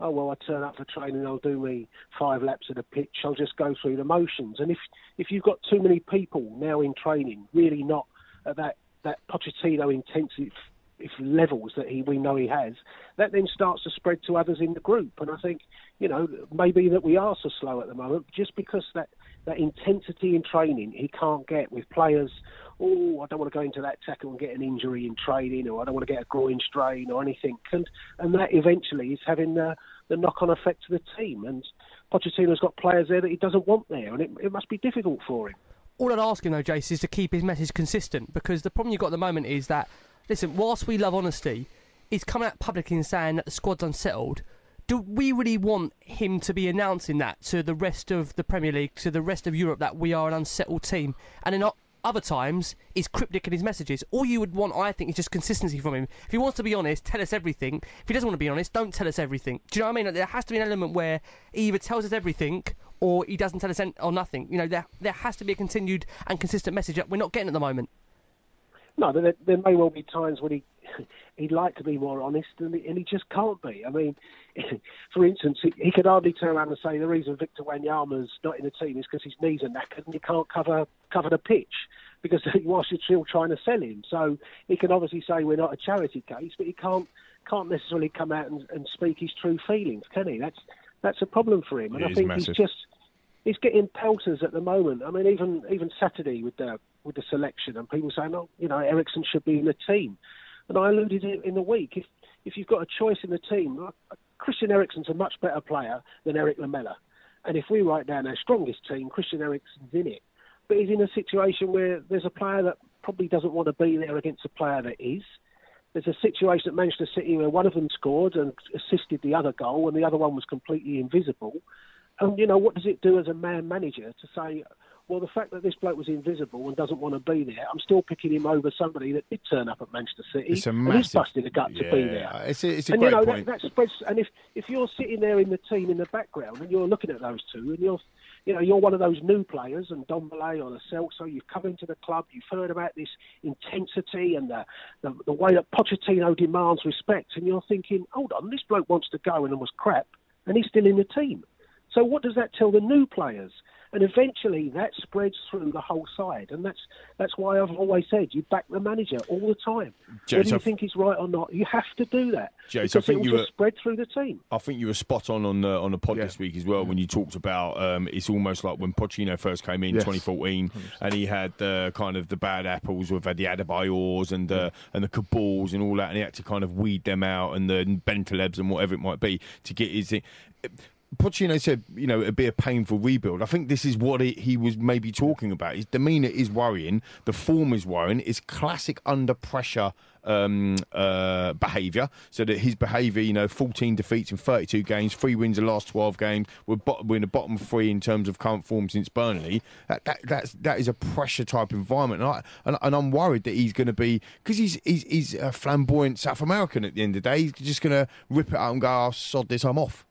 oh well, I turn up for training, I'll do me five laps of the pitch, I'll just go through the motions. And if if you've got too many people now in training, really not at that that Pochettino intensive if levels that he we know he has, that then starts to spread to others in the group. And I think you know maybe that we are so slow at the moment just because that that intensity in training he can't get with players. Oh, I don't want to go into that tackle and get an injury in training, or I don't want to get a groin strain or anything. And and that eventually is having the the knock-on effect to the team. And Pochettino's got players there that he doesn't want there, and it, it must be difficult for him. All I'd ask him though, Jace, is to keep his message consistent because the problem you've got at the moment is that, listen, whilst we love honesty, he's coming out publicly and saying that the squad's unsettled. Do we really want him to be announcing that to the rest of the Premier League, to the rest of Europe, that we are an unsettled team? And o- other times, he's cryptic in his messages. All you would want, I think, is just consistency from him. If he wants to be honest, tell us everything. If he doesn't want to be honest, don't tell us everything. Do you know what I mean? Like, there has to be an element where he either tells us everything or he doesn't tell us or nothing. You know, there there has to be a continued and consistent message that we're not getting at the moment. No, there, there may well be times when he <laughs> he'd like to be more honest, and he, and he just can't be. I mean, <laughs> for instance, he, he could hardly turn around and say the reason Victor Wanyama's not in the team is because his knees are knackered and he can't cover cover the pitch because <laughs> whilst you're still trying to sell him. So he can obviously say we're not a charity case, but he can't can't necessarily come out and, and speak his true feelings, can he? That's that's a problem for him, and It I think massive. he's just he's getting pelters at the moment. I mean, even even Saturday with the with the selection, and people saying, "Oh, you know, Eriksen should be in the team." And I alluded in, in the week, if if you've got a choice in the team, uh, Christian Eriksen's a much better player than Erik Lamela. And if we write down our strongest team, Christian Eriksen's in it. But he's in a situation where there's a player that probably doesn't want to be there against a player that is. There's a situation at Manchester City where one of them scored and assisted the other goal, and the other one was completely invisible. And you know what does it do as a man manager to say, well, the fact that this bloke was invisible and doesn't want to be there, I'm still picking him over somebody that did turn up at Manchester City It's a and he's massive- busted a gut to be there. it's a- it's a and great you know point. That, that spreads. And if if you're sitting there in the team in the background and you're looking at those two and you're you know, you're one of those new players, Ndombele or Lo Celso, you've come into the club, you've heard about this intensity and the, the, the way that Pochettino demands respect, and you're thinking, hold on, this bloke wants to go and was crap, and he's still in the team. So what does that tell the new players? And eventually that spreads through the whole side, and that's that's why I've always said you back the manager all the time. James, Whether you I've- think he's right or not, you have to do that. James, I think it you were- just spread through the team. I think you were spot on on the on the pod this week as well when you talked about um, it's almost like when Pochino first came in Yes. 2014 and he had the kind of the bad apples with the Adebayors and the and the Kabouls and all that and he had to kind of weed them out and the Bentalebs and whatever it might be to get his thing. Pochettino said, you know, it'd be a painful rebuild. I think this is what he, he was maybe talking about. His demeanour is worrying. The form is worrying. It's classic under pressure um, uh, behaviour. So that his behaviour, you know, 14 defeats in 32 games, three wins in the last 12 games. We're, we're in the bottom three in terms of current form since Burnley. That, that, that's, that is a pressure type environment. And, I, and, and I'm worried that he's going to be, because he's, he's, he's a flamboyant South American at the end of the day, he's just going to rip it out and go, oh, sod this, I'm off.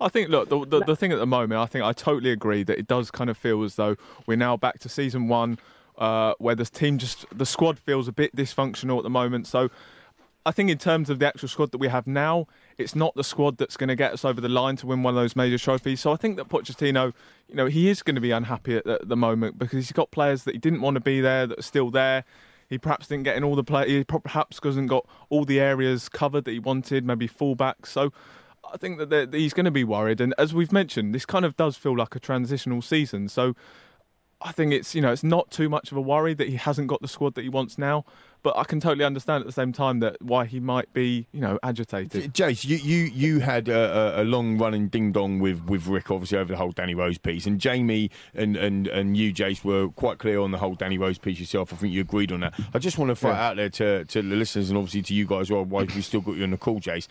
I think, look, the, the, the thing at the moment, I think I totally agree that it does kind of feel as though we're now back to season one uh, where the team just the squad feels a bit dysfunctional at the moment. So I think in terms of the actual squad that we have now, it's not the squad that's going to get us over the line to win one of those major trophies. So I think that Pochettino, you know, he is going to be unhappy at the, at the moment because he's got players that he didn't want to be there that are still there. He perhaps didn't get in all the play. He perhaps hasn't got all the areas covered that he wanted. Maybe fullback. So I think that, he's going to be worried. And as we've mentioned, this kind of does feel like a transitional season. So I think it's you know it's not too much of a worry that he hasn't got the squad that he wants now. But I can totally understand at the same time that why he might be you know agitated. Jace, you you, you had a, a long running ding dong with, with Rick obviously over the whole Danny Rose piece, and Jamie and, and, and you Jace were quite clear on the whole Danny Rose piece yourself. I think you agreed on that. I just want to throw yeah. out there to to the listeners and obviously to you guys. Well, why we still got you on the call, Jace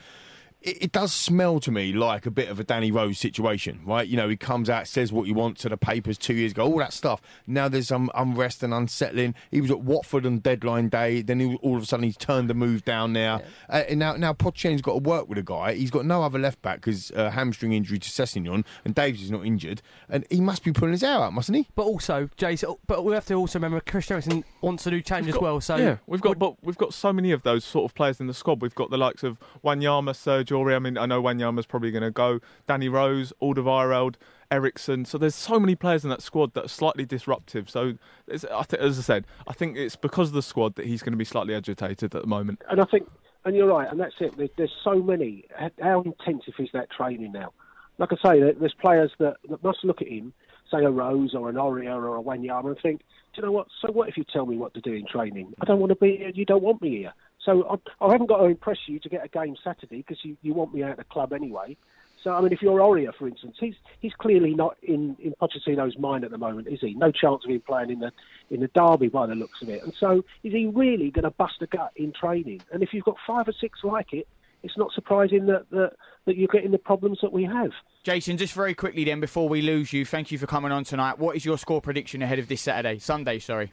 it, it, does smell to me like a bit of a Danny Rose situation, right? You know, he comes out, says what he wants to the papers two years ago, all that stuff. Now there's some unrest and unsettling. He was at Watford on deadline day, then he, all of a sudden he's turned the move down now. Yeah. Uh, and now, now Pochettino's got to work with a guy. He's got no other left back because uh, hamstring injury to Sessegnon, and Davies is not injured, and he must be pulling his hair out, mustn't he? But also, Jason, but we have to also remember Chris Eriksen wants to do change we've as well. So yeah, we've got, but we've got so many of those sort of players in the squad. We've got the likes of Wanyama, Serge Aurier. I mean, I know. Wanyama's probably going to go. Danny Rose, Alderweireld, Eriksen. So there's so many players in that squad that are slightly disruptive. So I th- as I said, I think it's because of the squad that he's going to be slightly agitated at the moment. And I think, and you're right, and that's it. There's so many. How intensive is that training now? Like I say, there's players that, that must look at him, say a Rose or an Aurier or a Wanyama, and think, do you know what? So what if you tell me what to do in training? I don't want to be here. You don't want me here. So I, I haven't got to impress you to get a game Saturday because you, you want me out of the club anyway. So I mean, if you're Aurier, for instance, he's he's clearly not in in Pochettino's mind at the moment, is he? No chance of him playing in the in the derby by the looks of it. And so, is he really going to bust a gut in training? And if you've got five or six like it, it's not surprising that that, that you're getting the problems that we have. Jason, just very quickly then, before we lose you, thank you for coming on tonight. What is your score prediction ahead of this Saturday, Sunday? Sorry.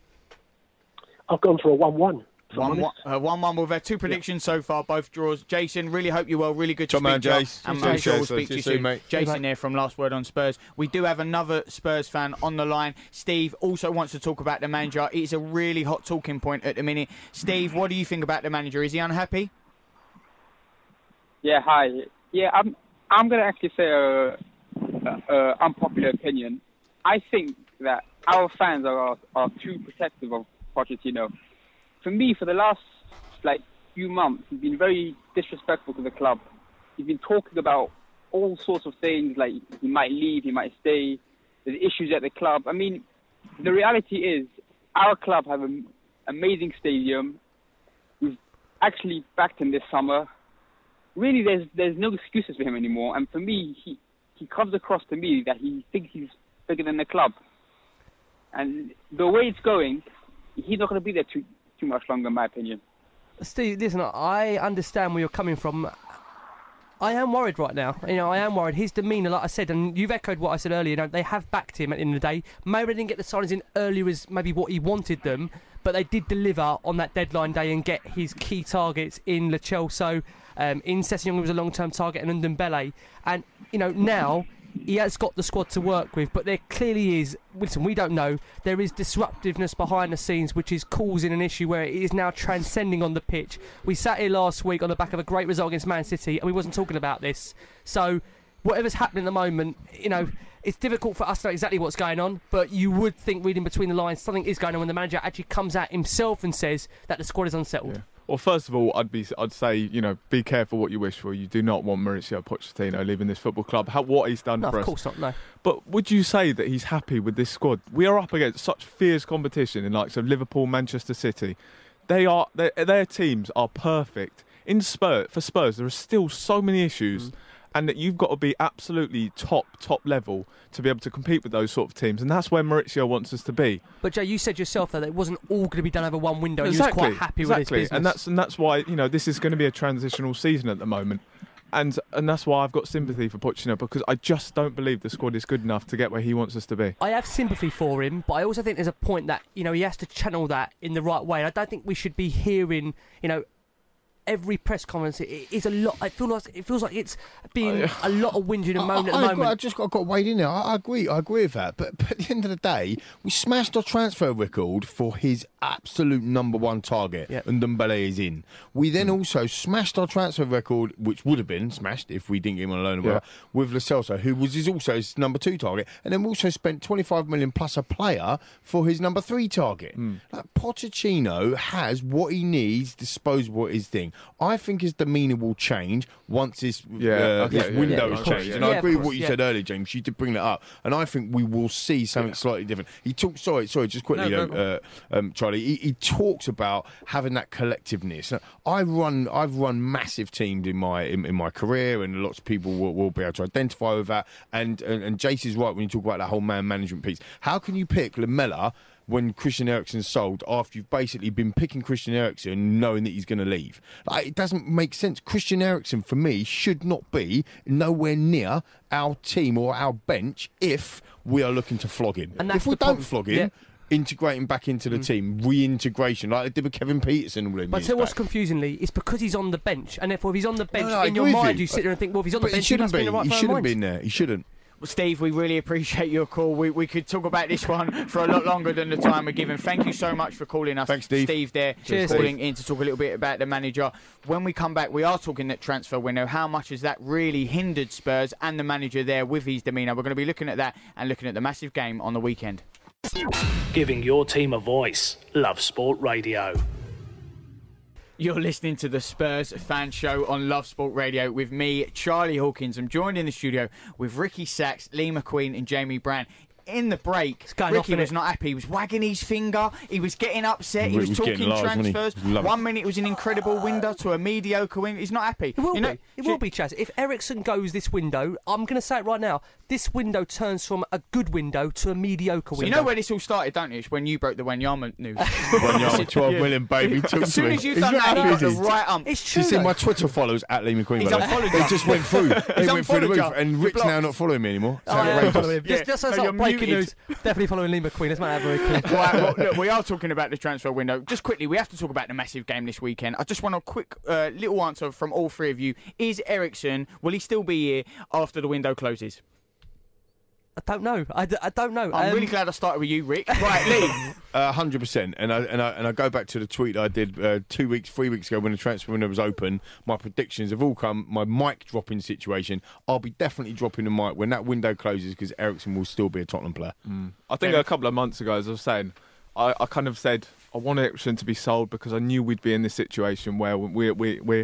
I've gone for a one-one. One one, uh, one one. We've had two predictions yeah. so far, both draws. Jason, really hope you're well. Really good to Top speak man, Jace. And I'm sure we'll speak to you soon. Mate. Jason here from Last Word on Spurs. We do have another Spurs fan on the line. Steve also wants to talk about the manager. It's a really hot talking point at the minute. Steve, what do you think about the manager? Is he unhappy? Yeah, hi. Yeah, I'm. I'm going to actually say a, a, a unpopular opinion. I think that our fans are are too protective of Pochettino for me, for the last like few months, he's been very disrespectful to the club. He's been talking about all sorts of things, like he might leave, he might stay. There's issues at the club. I mean, the reality is, our club have an amazing stadium. We've actually backed him this summer. Really, there's there's no excuses for him anymore. And for me, he he comes across to me that he thinks he's bigger than the club. And the way it's going, he's not going to be there too too much longer, in my opinion. Steve, listen, I understand where you're coming from. I am worried right now. You know, I am worried. His demeanour, like I said, and you've echoed what I said earlier. You know, they have backed him at the end of the day. Maybe they didn't get the signings in earlier as maybe what he wanted them, but they did deliver on that deadline day and get his key targets in Lo Celso, um, in Sessegnon was a long-term target, and Ndombele. And you know now he has got the squad to work with, but there clearly is. Listen, we don't know. There is disruptiveness behind the scenes, which is causing an issue where it is now transcending on the pitch. We sat here last week on the back of a great result against Man City, and we wasn't talking about this. So, whatever's happening at the moment, you know, it's difficult for us to know exactly what's going on. But you would think, reading between the lines, something is going on when the manager actually comes out himself and says that the squad is unsettled. Yeah. Well, first of all, I'd be, I'd say, you know, be careful what you wish for. You do not want Mauricio Pochettino leaving this football club. How, what he's done no, for us. Of course not. No. But would you say that he's happy with this squad? We are up against such fierce competition in likes of Liverpool, Manchester City. They are their, their teams are perfect. In Spurs, for Spurs, there are still so many issues. Mm and that you've got to be absolutely top top level to be able to compete with those sort of teams, and that's where Mauricio wants us to be. But Jay, you said yourself that it wasn't all going to be done over one window. Exactly, he was quite happy exactly. with his business, and that's and that's why you know this is going to be a transitional season at the moment. And and that's why I've got sympathy for Pochettino because I just don't believe the squad is good enough to get where he wants us to be. I have sympathy for him, but I also think there's a point that you know he has to channel that in the right way. I don't think we should be hearing you know every press conference it, is a lot. It feels like it feels like it's being a lot of whinging and moaning at the I, agree, moment. I just got, got weighed in there. I, I agree. I agree with that. But, but at the end of the day, we smashed our transfer record for his absolute number one target, and Dembele is in. We then Hmm. also smashed our transfer record, which would have been smashed if we didn't get him on loan, or Yeah. with Lo Celso, who was his also his number two target, and then we also spent twenty five million plus a player for his number three target. Hmm. Like Pochettino has what he needs, disposable his thing. I think his demeanour will change once his, Yeah, uh, this yeah, window yeah, is of changed. And Yeah, I agree with what you yeah. said earlier, James. You did bring that up, and I think we will see something slightly different. He talks. Sorry, sorry, just quickly, No, though, go uh, um, Charlie. He, he talks about having that collectiveness. Now, I run, I've run massive teams in my in, in my career, and lots of people will, will be able to identify with that. And, and and Jace is right when you talk about that whole man management piece. How can you pick Lamela? When Christian Eriksen's sold, after you've basically been picking Christian Eriksen, knowing that he's going to leave, like, it doesn't make sense. Christian Eriksen, for me, should not be nowhere near our team or our bench if we are looking to flog him. And that's if we don't flog him, Yeah. integrate him back into the mm. team, reintegration, like they did with Kevin Pietersen. All But I tell you what's confusingly, it's because he's on the bench, and therefore if he's on the bench, No, no, in your mind you. you sit there and think, well, if he's on But the bench, he shouldn't must be in be. the right He shouldn't be in there. He shouldn't. Well, Steve, we really appreciate your call. We, we could talk about this one for a lot longer than the time we're given. Thank you so much for calling us. Thanks, Steve. Steve there, Cheers, calling in to talk a little bit about the manager. When we come back, we are talking that transfer window. How much has that really hindered Spurs and the manager there with his demeanour? We're going to be looking at that and looking at the massive game on the weekend. Giving your team a voice. Love Sport Radio. You're listening to the Spurs fan show on Love Sport Radio with me, Charlie Hawkins. I'm joined in the studio with Ricky Sachs, Lee McQueen, and Jamie Brand. In the break, going off, Ricky was innit? not happy. He was wagging his finger. He was getting upset. He He was, was talking large, transfers. Love it. One minute it was an incredible window to a mediocre window. He's not happy. It will you know, be. It will be, Chaz. If Eriksen goes this window, I'm going to say it right now. This window turns from a good window to a mediocre You window. You know where this all started, don't you? It's when you broke the Wanyama news. <laughs> Wanyama, <laughs> 12 million, baby, talk As soon as you've done that, happy, you got the right ump. It's true. you see my Twitter followers at Lee McQueen? He's by the way? unfollowed They just went through. <laughs> They went through the roof, and You're Rick's now not following me anymore. It's Oh, yeah, outrageous. follow Just, just So breaking news, definitely following Lee McQueen. Let's make that very clear. well, look, we are talking about the transfer window. Just quickly, we have to talk about the massive game this weekend. I just want a quick uh, little answer from all three of you. Is Eriksen, will he still be here after the window closes? I don't know. I, d- I don't know. I'm Um, really glad I started with you, Rick. <laughs> Right, Lee. Uh, Hundred percent, and I and I and I go back to the tweet I did uh, two weeks, three weeks ago when the transfer window was open. My predictions have all come. My mic dropping situation. I'll be definitely dropping the mic when that window closes because Eriksen will still be a Tottenham player. I think a couple of months ago, as I was saying, I, I kind of said I want Eriksen to be sold because I knew we'd be in this situation where we we we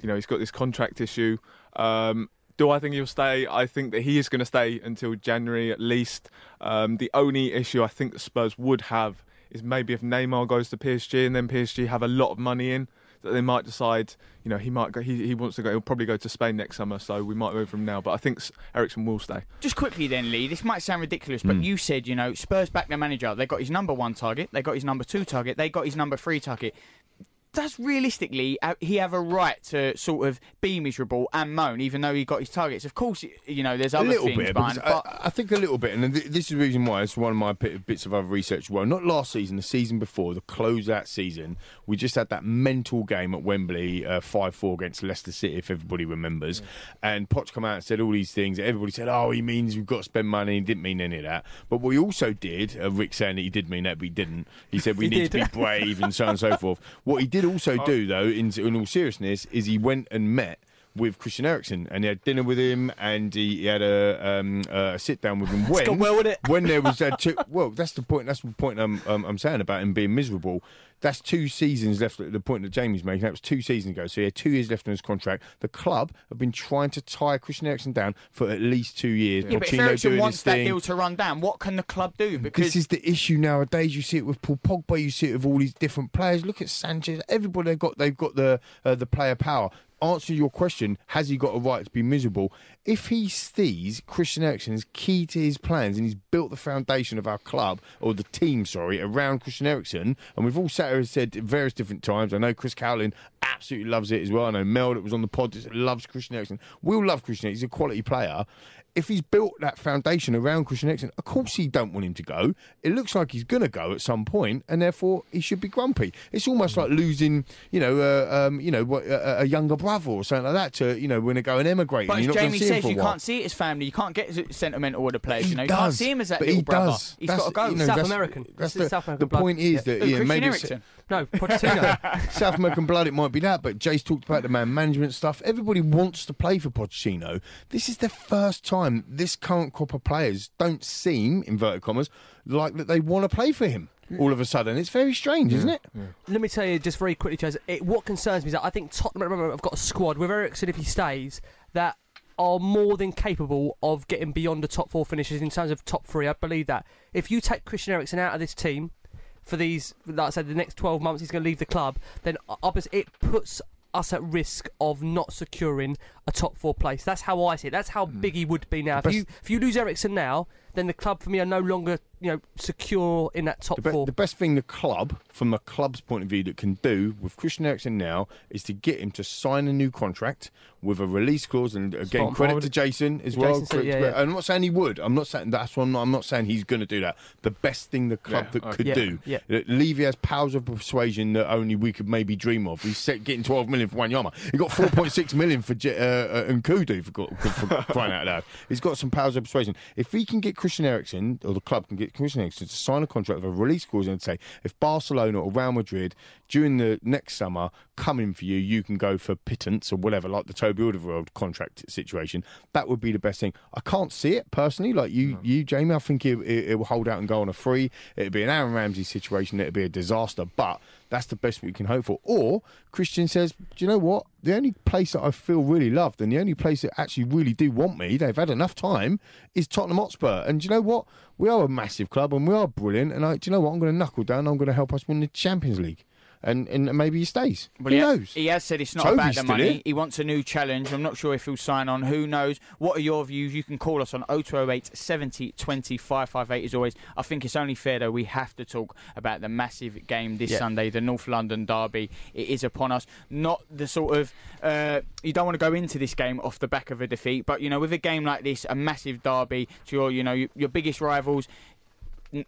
you know he's got this contract issue. Um, do I think he'll stay? I think that he is going to stay until January at least. Um, the only issue I think the Spurs would have is maybe if Neymar goes to PSG and then PSG have a lot of money in. That they might decide, you know, he might go. He, he wants to go. He'll probably go to Spain next summer, so we might move from now. But I think Eriksen will stay. Just quickly then, Lee, this might sound ridiculous, but you said, you know, Spurs back their manager. They got his number one target, they got his number two target, they got his number three target. Does realistically uh, he have a right to sort of be miserable and moan, even though he got his targets? Of course, you know, there's a other little things bit, behind, but I, I think a little bit, and this is the reason why it's one of my bits of other research. as Well, not last season, the season before, the closeout season, we just had that mental game at Wembley, five four against Leicester City, if everybody remembers. And Poch come out and said all these things. Everybody said, "Oh, he means we've got to spend money." He didn't mean any of that. But what he also did, uh, Rick saying that he did mean that, but he didn't. He said we <laughs> He need to be brave and so on and so forth. <laughs> What he did also oh. do, though, in, in all seriousness, is he went and met with Christian Eriksen and he had dinner with him and he, he had a, um, a sit down with him <laughs> when well, it? when there was <laughs> that two, well that's the point that's the point I'm, um, I'm saying about him being miserable that's two seasons left the point that Jamie's making that was two seasons ago so he had two years left on his contract the club have been trying to tie Christian Eriksen down for at least two years yeah, but if doing wants that deal to run down, what can the club do? Because This is the issue nowadays. You see it with Paul Pogba. You see it with all these different players. Look at Sanchez. Everybody they've got they've got the uh, the player power. Answer your question: Has he got a right to be miserable? If he sees Christian Eriksen is key to his plans and he's built the foundation of our club or the team, sorry, around Christian Eriksen, and we've all sat here and said various different times. I know Chris Cowlin absolutely loves it as well. I know Mel that was on the pod loves Christian Eriksen. We all love Christian. He's a quality player if he's built that foundation around Christian Eriksen, of course he don't want him to go. It looks like he's going to go at some point, and therefore he should be grumpy. It's almost like losing, you know, uh, um, you know, a, a younger brother or something like that to, you know, when they go and emigrate. But and as you're not Jamie gonna him says, for you can't see it as family. You can't get sentimental with the players. He you know, you does, can't see him as that but little he brother. does. He's That's- got to go. you know, South that's- American. That's the, South the American blood. point is Yeah. that Who, yeah, Christian maybe it's- Eriksen? No, Pochettino. <laughs> South American blood, it might be that, but Jay's talked about the man management stuff. Everybody wants to play for Pochettino. This is the first time this current crop of players don't seem, inverted commas, like that they want to play for him all of a sudden. It's very strange, isn't it? Let me tell you just very quickly, Chaz. It, what concerns me is that I think Tottenham at the moment have got a squad with Eriksen if he stays that are more than capable of getting beyond the top four finishes in terms of top three. I believe that if you take Christian Eriksen out of this team for these, like I said, the next twelve months he's going to leave the club, then obviously it puts us at risk of not securing a top four place. That's how I see it. That's how hmm. big he would be now. If you if you lose Eriksen now, then the club for me are no longer you know secure in that top The, be- four. the best thing the club, from the club's point of view, that can do with Christian Eriksen now is to get him to sign a new contract with a release clause. And again, on, credit to Jason as Jason well. said- yeah, yeah. I'm not saying he would. I'm not saying that's what I'm not. I'm not saying he's going to do that. The best thing the club Yeah, that okay. could Yeah, do. yeah. that Levy has powers of persuasion that only we could maybe dream of. He's set, getting 12 million for Wanyama. He got 4.6 million for J- uh, uh, Nkoudou for, for, for crying out loud. He's got some powers of persuasion. If he can get Christian Eriksen, or the club can get Christian Eriksen to sign a contract with a release clause and say, if Barcelona or Real Madrid during the next summer come in for you, you can go for pittance or whatever, like the Toby Alderweireld contract situation. That would be the best thing. I can't see it personally, like you, you Jamie. I think it, it, it will hold out and go on a free. It'd be an Aaron Ramsey situation. It'd be a disaster, but that's the best we can hope for. Or Christian says, do you know what? The only place that I feel really loved and the only place that actually really do want me, they've had enough time, is Tottenham Hotspur. And do you know what? We are a massive club and we are brilliant. And I, do you know what? I'm going to knuckle down. I'm going to help us win the Champions League. And, and maybe he stays. Well, Who he, knows? he has said it's not Toby's about the money. here. He wants a new challenge. I'm not sure if he'll sign on. Who knows? What are your views? You can call us on 0208 70 20 558 as always. I think it's only fair, though, we have to talk about the massive game this Yeah. Sunday, the North London Derby. It is upon us. Not the sort of. Uh, you don't want to go into this game off the back of a defeat, but, you know, with a game like this, a massive derby to your, you know, your, biggest rivals,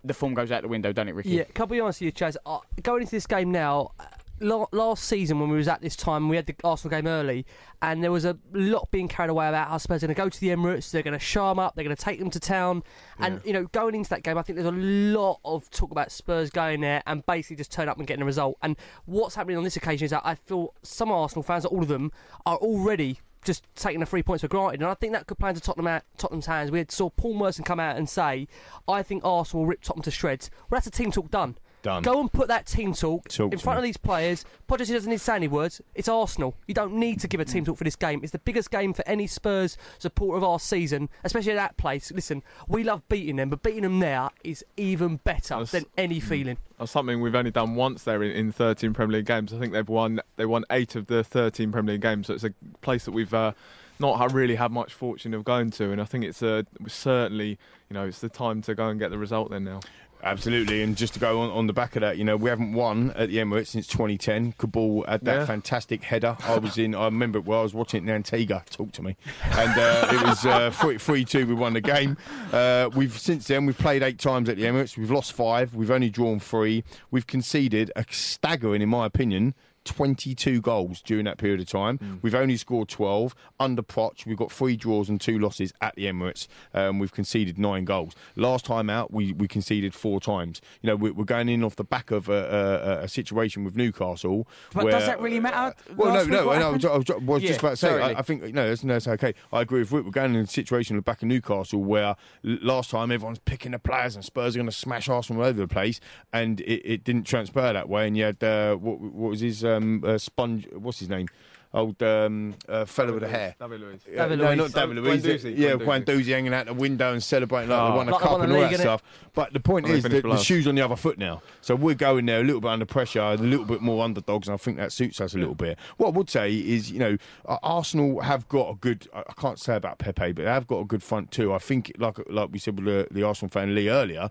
the form goes out the window, doesn't it, Ricky? Yeah, can I be honest with you, Chaz? Uh, going into this game now, uh, last season when we was at this time, we had the Arsenal game early, and there was a lot being carried away about how Spurs are going to go to the Emirates, they're going to show them up, they're going to take them to town, and you know, going into that game, I think there's a lot of talk about Spurs going there and basically just turn up and getting a result. And what's happening on this occasion is that I feel some Arsenal fans, all of them, are already just taking the three points for granted, and I think that could play into Tottenham out, Tottenham's hands. We saw Paul Merson come out and say, "I think Arsenal will rip Tottenham to shreds." Well, that's a team talk done. Done. Go and put that team talk, Talk in front me. of these players. Pochettino doesn't need to say any words. It's Arsenal. You don't need to give a Mm. team talk for this game. It's the biggest game for any Spurs supporter of our season, especially at that place. Listen, we love beating them, but beating them there is even better That's- than any Mm. feeling. That's something we've only done once there in, in 13 Premier League games. I think they've won they won eight of the 13 Premier League games, so it's a place that we've uh, not really had much fortune of going to, and I think it's uh, certainly you know it's the time to go and get the result there now. Absolutely, and just to go on, on the back of that, you know, we haven't won at the Emirates since 2010. Kaboul had that Yeah. fantastic header. I was in, I remember it well, I was watching it in Antigua, talk to me. And uh, it was uh, 3 2, we won the game. Uh, we've Since then, we've played eight times at the Emirates. We've lost five, we've only drawn three. We've conceded a staggering, in my opinion, 22 goals during that period of time. We've only scored 12. Under Poch, we've got three draws and two losses at the Emirates. Um, we've conceded nine goals. Last time out, we, we conceded four times. You know, we're, we're going in off the back of a, a, a situation with Newcastle. But where, does that really matter? well, no, no, I was. I was, Yeah, just about to say. I, I think no, that's, no, that's okay. I agree with Rick. We're going in a situation on the back of Newcastle where last time everyone's picking the players and Spurs are going to smash Arsenal all over the place, and it, it didn't transpire that way. And you had uh, what, what was his um, uh, sponge? What's his name? Old um, uh, fellow with the hair. David Luiz. Uh, no, not David Luiz. Guendouzi, Yeah, Guendouzi. Guendouzi hanging out the window and celebrating like Oh. they won a Like they cup won and the all league, that innit? stuff. But the point they is that finished the below. shoe's on the other foot now. So we're going there a little bit under pressure, a little bit more underdogs, and I think that suits us a little bit. What I would say is, you know, uh, Arsenal have got a good. I I can't say about Pepe, but they have got a good front too. I think, like like we said with the, the Arsenal fan Lee earlier.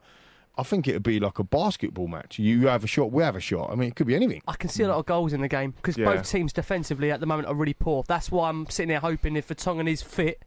I think it would be like a basketball match. You have a shot, we have a shot. I mean, it could be anything. I can see a lot of goals in the game because Yeah. both teams defensively at the moment are really poor. That's why I'm sitting there hoping if Vertonghen is fit,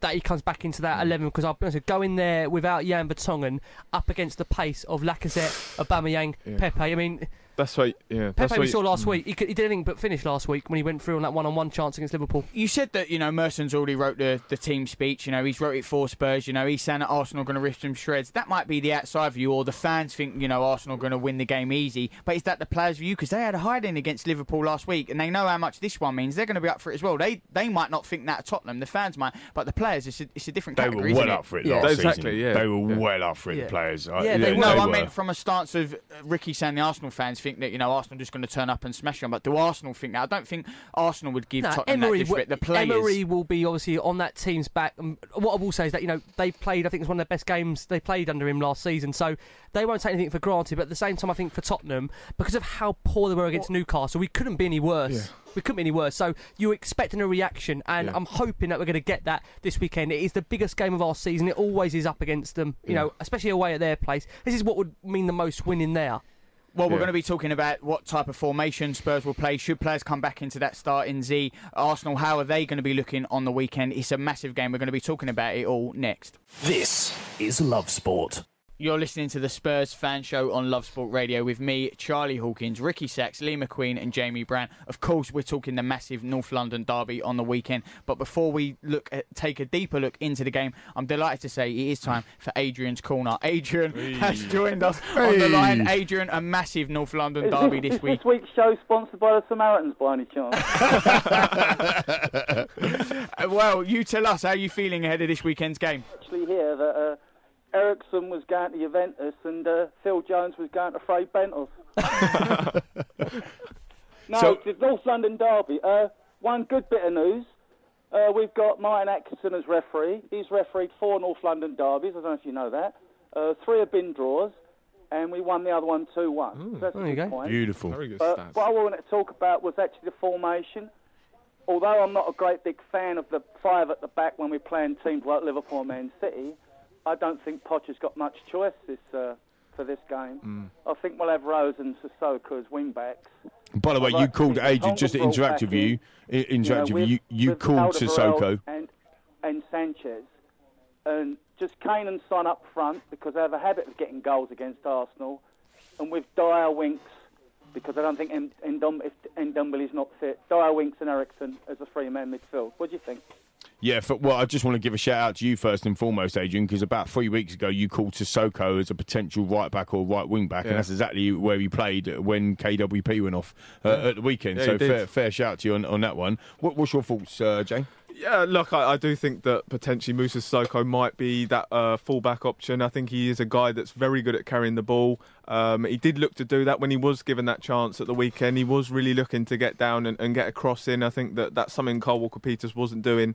that he comes back into that hmm. 11 because I'll be honest, going there without Jan Vertonghen up against the pace of Lacazette, <sighs> Aubameyang, Yeah. Pepe. I mean, That's why. Yeah. That's Pepe why we saw last week. He, could, he did anything but finish last week when he went through on that one-on-one chance against Liverpool. You said that you know Merson's already wrote the, the team speech. You know he's wrote it for Spurs. You know he's saying that Arsenal are going to rip some shreds. That might be the outside view, or the fans think you know Arsenal are going to win the game easy. But is that the players' view? Because they had a hiding against Liverpool last week, and they know how much this one means. They're going to be up for it as well. They they might not think that at Tottenham. The fans might, but the players it's a, it's a different They were well isn't up for it Yeah. last Exactly, season. yeah. They were Yeah. well up for it, Yeah. the players. I- Yeah, they yeah, no, I were. meant from a stance of uh, Ricky saying the Arsenal fans think that you know Arsenal just going to turn up and smash them. But do Arsenal think that? I don't think Arsenal would give No, Tottenham Emery, that disrespect. The will- players. Emery will be obviously on that team's back. Um, what I will say is that you know they played. I think it's one of the best games they played under him last season. So they won't take anything for granted. But at the same time, I think for Tottenham, because of how poor they were against Newcastle, we couldn't be any worse. We couldn't be any worse. So you're expecting a reaction, and Yeah. I'm hoping that we're going to get that this weekend. It is the biggest game of our season. It always is up against them. You Yeah. know, especially away at their place. This is what would mean the most winning there. Well, we're Yeah. going to be talking about what type of formation Spurs will play. Should players come back into that starting Z? Arsenal, how are they going to be looking on the weekend? It's a massive game. We're going to be talking about it all next. This is Love Sport. You're listening to the Spurs fan show on Love Sport Radio with me, Charlie Hawkins, Ricky Sachs, Lee McQueen, and Jamie Brown. Of course, we're talking the massive North London derby on the weekend. But before we look at, take a deeper look into the game, I'm delighted to say it is time for Adrian's corner. Adrian has joined us on the line. Adrian, a massive North London Is derby this, this is week. this week's show sponsored by the Samaritans by any chance? <laughs> Well, you tell us how you feeling ahead of this weekend's game. Actually, here that uh, Eriksen was going to Juventus and uh, Phil Jones was going to Frey Bentos. <laughs> <laughs> no, So- it's the North London derby. Uh, one good bit of news. Uh, we've got Martin Atkinson as referee. He's refereed four North London derbies. I don't know if you know that. Uh, three have been draws, and we won the other one 2 1. So that's a there you good go. point. Beautiful. Very good But stats. what I wanted to talk about was actually the formation. Although I'm not a great big fan of the five at the back when we're playing teams like Liverpool and Man City, I don't think Potter's got much choice this uh, for this game. Mm. I think we'll have Rose and Sissoko as wing backs. By the way, I'd you like called Adrian just to interact with you. Interact you with you. You called Sissoko. and and Sanchez, and just Kane and Son up front because they have a habit of getting goals against Arsenal, and with Dier, Winks because I don't think Ndom- if Ndombele's not fit. Dier, Winks, and Eriksen as a three-man midfield. What do you think? Yeah, for, well, I just want to give a shout out to you first and foremost, Adrian, because about three weeks ago you called Sissoko as a potential right back or right wing back, Yeah. and that's exactly where he played when KWP went off uh, at the weekend. Yeah, so fair, fair shout to you on, on that one. What, what's your thoughts, uh, Jane? Yeah, look, I, I do think that potentially Musa Sissoko might be that uh, fullback option. I think he is a guy that's very good at carrying the ball. Um, he did look to do that when he was given that chance at the weekend. He was really looking to get down and, and get a cross in. I think that that's something Kyle Walker Peters wasn't doing.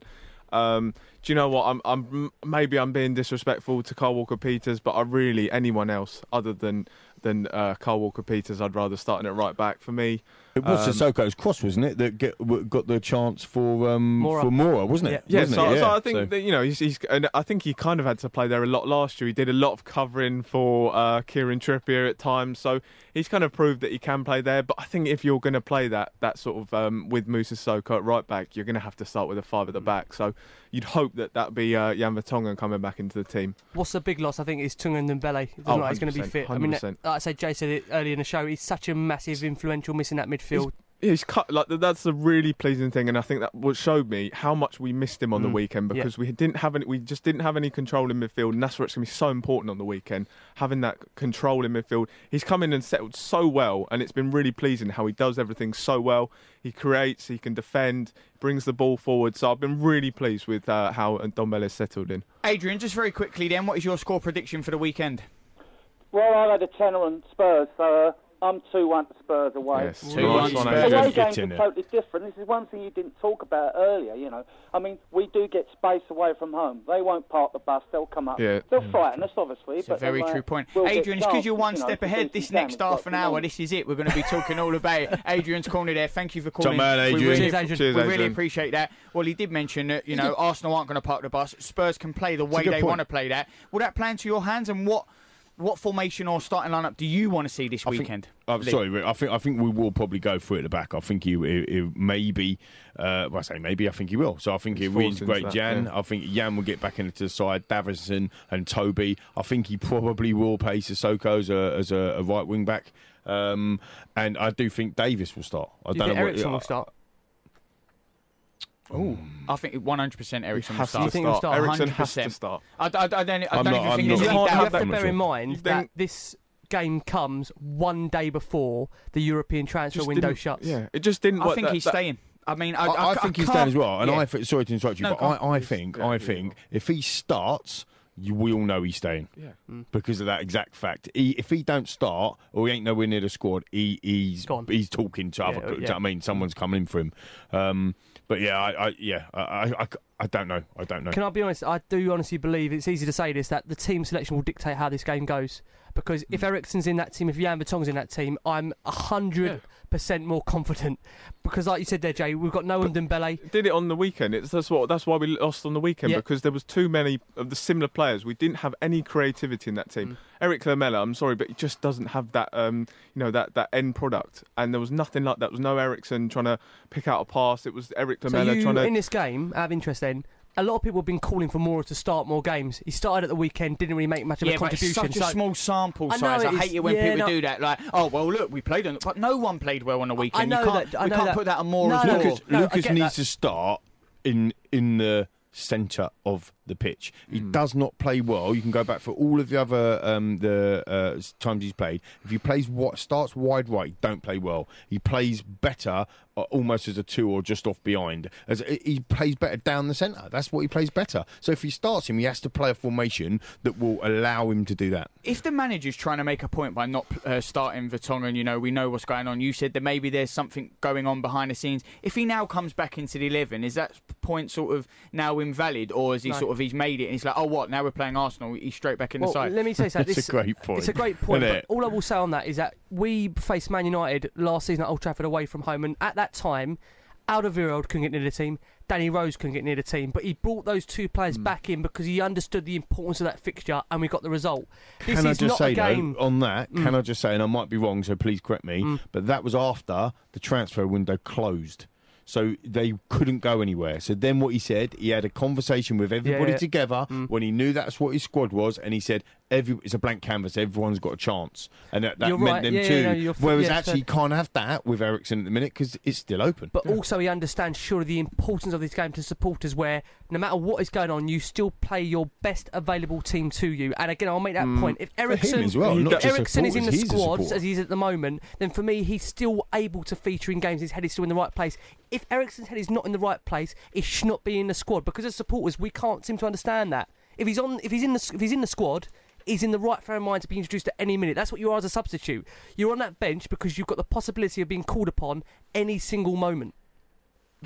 Um, do you know what? I'm, I'm maybe I'm being disrespectful to Kyle Walker Peters, but I really anyone else other than than uh, Kyle Walker Peters, I'd rather starting at right back for me. It was Um, Sissoko's cross, wasn't it, that get, got the chance for um, Moura. for Moura, wasn't it? Yeah, Wasn't so, it? so I think that you know he's, he's and I think he kind of had to play there a lot last year. He did a lot of covering for uh, Kieran Trippier at times, so he's kind of proved that he can play there. But I think if you're going to play that that sort of um, with Musa Sissoko at right back, you're going to have to start with a five at the back. So you'd hope that that'd be uh, Jan Vertonghen coming back into the team. What's the big loss? I think is Tanguy Ndombele. It Oh, look like he's going to be 100%, fit. I mean, like I said, Jay said it earlier in the show. He's such a massive, influential miss in that midfield. Yeah, he's cut like that's a really pleasing thing, and I think that what showed me how much we missed him on the Mm. weekend Yeah. because we didn't have any, we just didn't have any control in midfield, and that's where it's going to be so important on the weekend having that control in midfield. He's come in and settled so well, and it's been really pleasing how he does everything so well. He creates, he can defend, brings the ball forward. So I've been really pleased with uh, how Ndombele's settled in. Adrian, just very quickly then, what is your score prediction for the weekend? Well, I had a tenner on Spurs, so uh, I'm 2 1 to Spurs away. Yes, Two one Spurs. Adrian. Away Get games in are totally different. This is one thing you didn't talk about earlier. You know, I mean, we do get space away from home. They won't park the bus. They'll come up. Yeah. They'll frighten us, obviously. It's a but very uh, true point. we'll Adrian, just because you're one you know, step to ahead, this next damage, half an hour, this is it. We're going to be talking all about it. Adrian's corner there. Thank you for calling. man, We really, Cheers, Adrian. Cheers, we really Adrian. appreciate that. Well, he did mention that, you know, Arsenal aren't going to park the bus. Spurs can play the way they want to play that. Will that play into your hands and what what formation or starting lineup do you want to see this I think- weekend? I'm sorry, Rick, I think I think we will probably go through at the back. I think he, he, he maybe, uh, well, I say maybe. I think he will. So I think he He's forced into reintegrate that, Jan. yeah. I think Jan will get back into the side. Davinson and Toby. I think he probably will play Sissoko as a as a, a right wing back. Um, and I do think Davies will start. I Do you don't think know Eriksen what, will start? Oh, I think 100% Eriksen will has start. to You think he'll start. start? Eriksen has 100%. to start. I, I, I don't, I don't I'm not- even I'm think not- it's You any have, doubt. you have to bear in mind that think- this game comes one day before the European transfer Just window shuts. Yeah, it just didn't. I work. think That- he's that- staying. I mean, I, I, I think he's staying as well. And yeah. I think, sorry to interrupt you, No, but I, I think Yeah, I yeah. think if he starts. You, we all know he's staying Yeah. because of that exact fact. He, if he don't start or he ain't nowhere near the squad, he, he's Gone. he's talking to Yeah, other. Do you know yeah. what I mean? Someone's coming in for him. Um, but yeah, I, I yeah, I, I, I, don't know. I don't know. Can I be honest? I do honestly believe it's easy to say this that the team selection will dictate how this game goes. Because if Eriksen's in that team, if Jan Vertonghen's in that team, I'm hundred percent more confident. Because like you said there, Jay, we've got no one Dembele. did it on the weekend. It's that's what that's why we lost on the weekend Yeah. because there was too many of the similar players. We didn't have any creativity in that Mm. team. Erik Lamela, I'm sorry, but he just doesn't have that um you know that that end product. And there was nothing like that. There was no Eriksen trying to pick out a pass. It was Eric So you, trying to in this game, out of interest then, a lot of people have been calling for Moura to start more games. He started at the weekend, didn't really make much of Yeah, a but it's contribution. such a small sample I know size. I, it is- hate it when yeah, people no- do that. Like, oh well, look, we played on, but no one played well on the weekend. I know you can't, that- I we know can't that. put that on more No, as no. Lucas, No, Lucas needs that. to start in in the centre of the pitch. He Hmm. does not play well. You can go back for all of the other um, the uh, times he's played. If he plays what starts wide right, don't play well. He plays better uh, almost as a two or just off behind. As he plays better down the centre. That's what he plays better. So if he starts him, he has to play a formation that will allow him to do that. if the manager's trying to make a point by not uh, starting Vertonghen, you know, we know what's going on. You said that maybe there's something going on behind the scenes. If he now comes back into the eleven, is that point sort of now invalid, or is he No. sort of he's made it and he's like, oh what? Now we're playing Arsenal. He's straight back in well, the side. let me say <laughs> something. It's a great point, It's a great point. But all I will say on that is that we faced Man United last season at Old Trafford away from home, and at that time, Alderweireld couldn't get near the team. Danny Rose couldn't get near the team, but he brought those two players Hmm. back in because he understood the importance of that fixture, and we got the result. This Can I is just not say a game. though, on that? Can Mm. I just say, and I might be wrong, so please correct me, Mm. but that was after the transfer window closed. So they couldn't go anywhere. So then what he said, he had a conversation with everybody yeah. together Mm. when he knew that's what his squad was, and he said, Every, it's a blank canvas, everyone's got a chance. And that, that meant right. them Yeah, yeah, too. no, Whereas yeah, actually, you can't have that with Eriksen at the minute because it's still open. But also, he understands surely the importance of this game to supporters, where no matter what is going on, you still play your best available team to you. And again, I'll make that Mm. point. If Eriksen, well, if Eriksen is in the supporters, he's a squad as he is at the moment, then for me, he's still able to feature in games. His head is still in the right place. If Eriksen's head is not in the right place, it should not be in the squad because as supporters, we can't seem to understand that. If he's on, if he's in the, if he's in the squad. He's in the right frame of mind to be introduced at any minute. That's what you are as a substitute. You're on that bench because you've got the possibility of being called upon any single moment.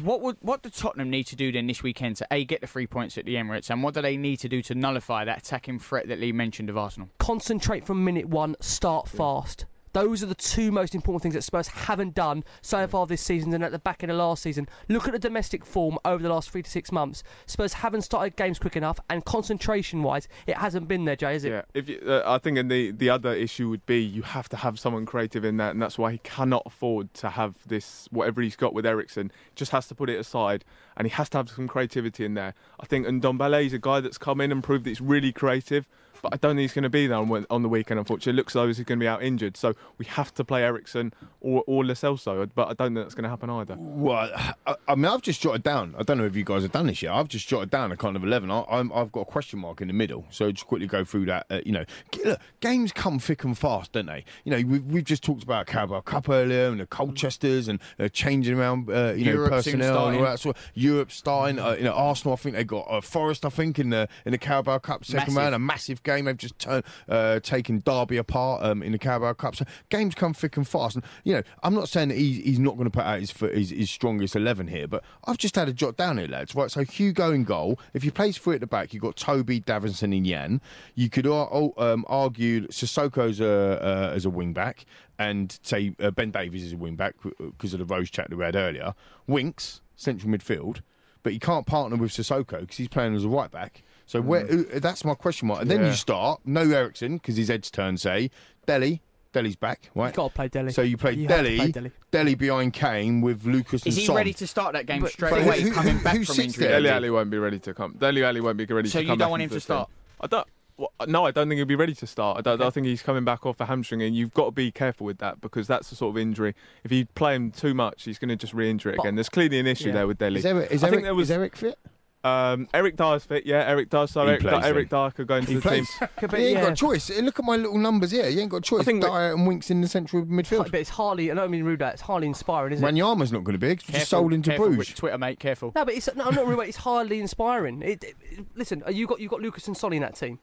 What would what do Tottenham need to do then this weekend to a get the three points at the Emirates, and what do they need to do to nullify that attacking threat that Lee mentioned of Arsenal? concentrate from minute one, start fast. Those are the two most important things that Spurs haven't done so far this season and at the back end of last season. Look at the domestic form over the last three to six months. Spurs haven't started games quick enough, and concentration wise, it hasn't been there, Jay, is it? Yeah, if you, uh, I think, and the the other issue would be you have to have someone creative in that, and that's why he cannot afford to have this whatever he's got with Eriksen. Just has to put it aside, and he has to have some creativity in there. I think, Ndombele is a guy that's come in and proved that he's really creative. But I don't think he's going to be there on, on the weekend. Unfortunately, it looks like he's going to be out injured. So we have to play Eriksen or or Lo Celso. But I don't think that's going to happen either. Well, I, I mean, I've just jotted down. I don't know if you guys have done this yet. I've just jotted down a kind of eleven. I, I'm, I've got a question mark in the middle, so just quickly go through that. Uh, you know, look, games come thick and fast, don't they? You know, we've, we've just talked about Carabao Cup earlier and the Colchesters and uh, changing around, uh, you know, Europe soon personnel and all starting. that sort. Of, Europe starting. Uh, you know, Arsenal. I think they got uh, Forest. I think in the in the Carabao Cup second Massive. round, a massive game. They've just uh, taken Derby apart um, in the Carabao Cup. So games come thick and fast. And you know, I'm not saying that he's, not going to put out his, his his strongest eleven here, but I've just had a jot down here, lads. Right, so Hugo in goal. If you plays three at the back, you've got Toby, Davinson, and Jan. You could um, argue Sissoko's a, uh, as a wing back, and say uh, Ben Davies is a wing back because of the Rose chat that we had earlier. Winks central midfield, but he can't partner with Sissoko because he's playing as a right back. So where hmm. who- that's my question mark. And then Yeah. you start no Eriksen because his head's turned. Say Dele. Dele's back, right? You've got to play Dele. So you play You have Dele, play Dele. Dele behind Kane with Lucas Is and he Son. ready to start that game But- straight but away, who- coming who- back who from sits injury? there? Dele Alli won't be ready to come. Dele Alli won't be ready So to you don't want him to the team. start? I don't. Well, no, I don't think he'll be ready to start. I, don't, I think he's coming back off a hamstring, and you've got to be careful with that because that's the sort of injury. If you play him too much, he's going to just re-injure it But- again. There's clearly an issue Yeah. there with Dele. Is Eric, is I Eric, think there was is Eric fit? Um, Eric Dier's fit. Yeah, Eric Dier. So He Eric, plays Dier, Eric then. Dier could go into He the team. plays. <laughs> But he ain't yeah. got a choice. Look at my little numbers here. He ain't got a choice. think that- Dier and Winks in the central midfield. But it's hardly. I don't mean rude. It's hardly inspiring, isn't it? Wanyama's not going to be. It's Careful, just sold into careful Bruges. with Twitter, mate. Careful. No, but it's no, I'm not rude. It's hardly inspiring. It, it, listen, uh, you got you got Lucas and Solly in that team.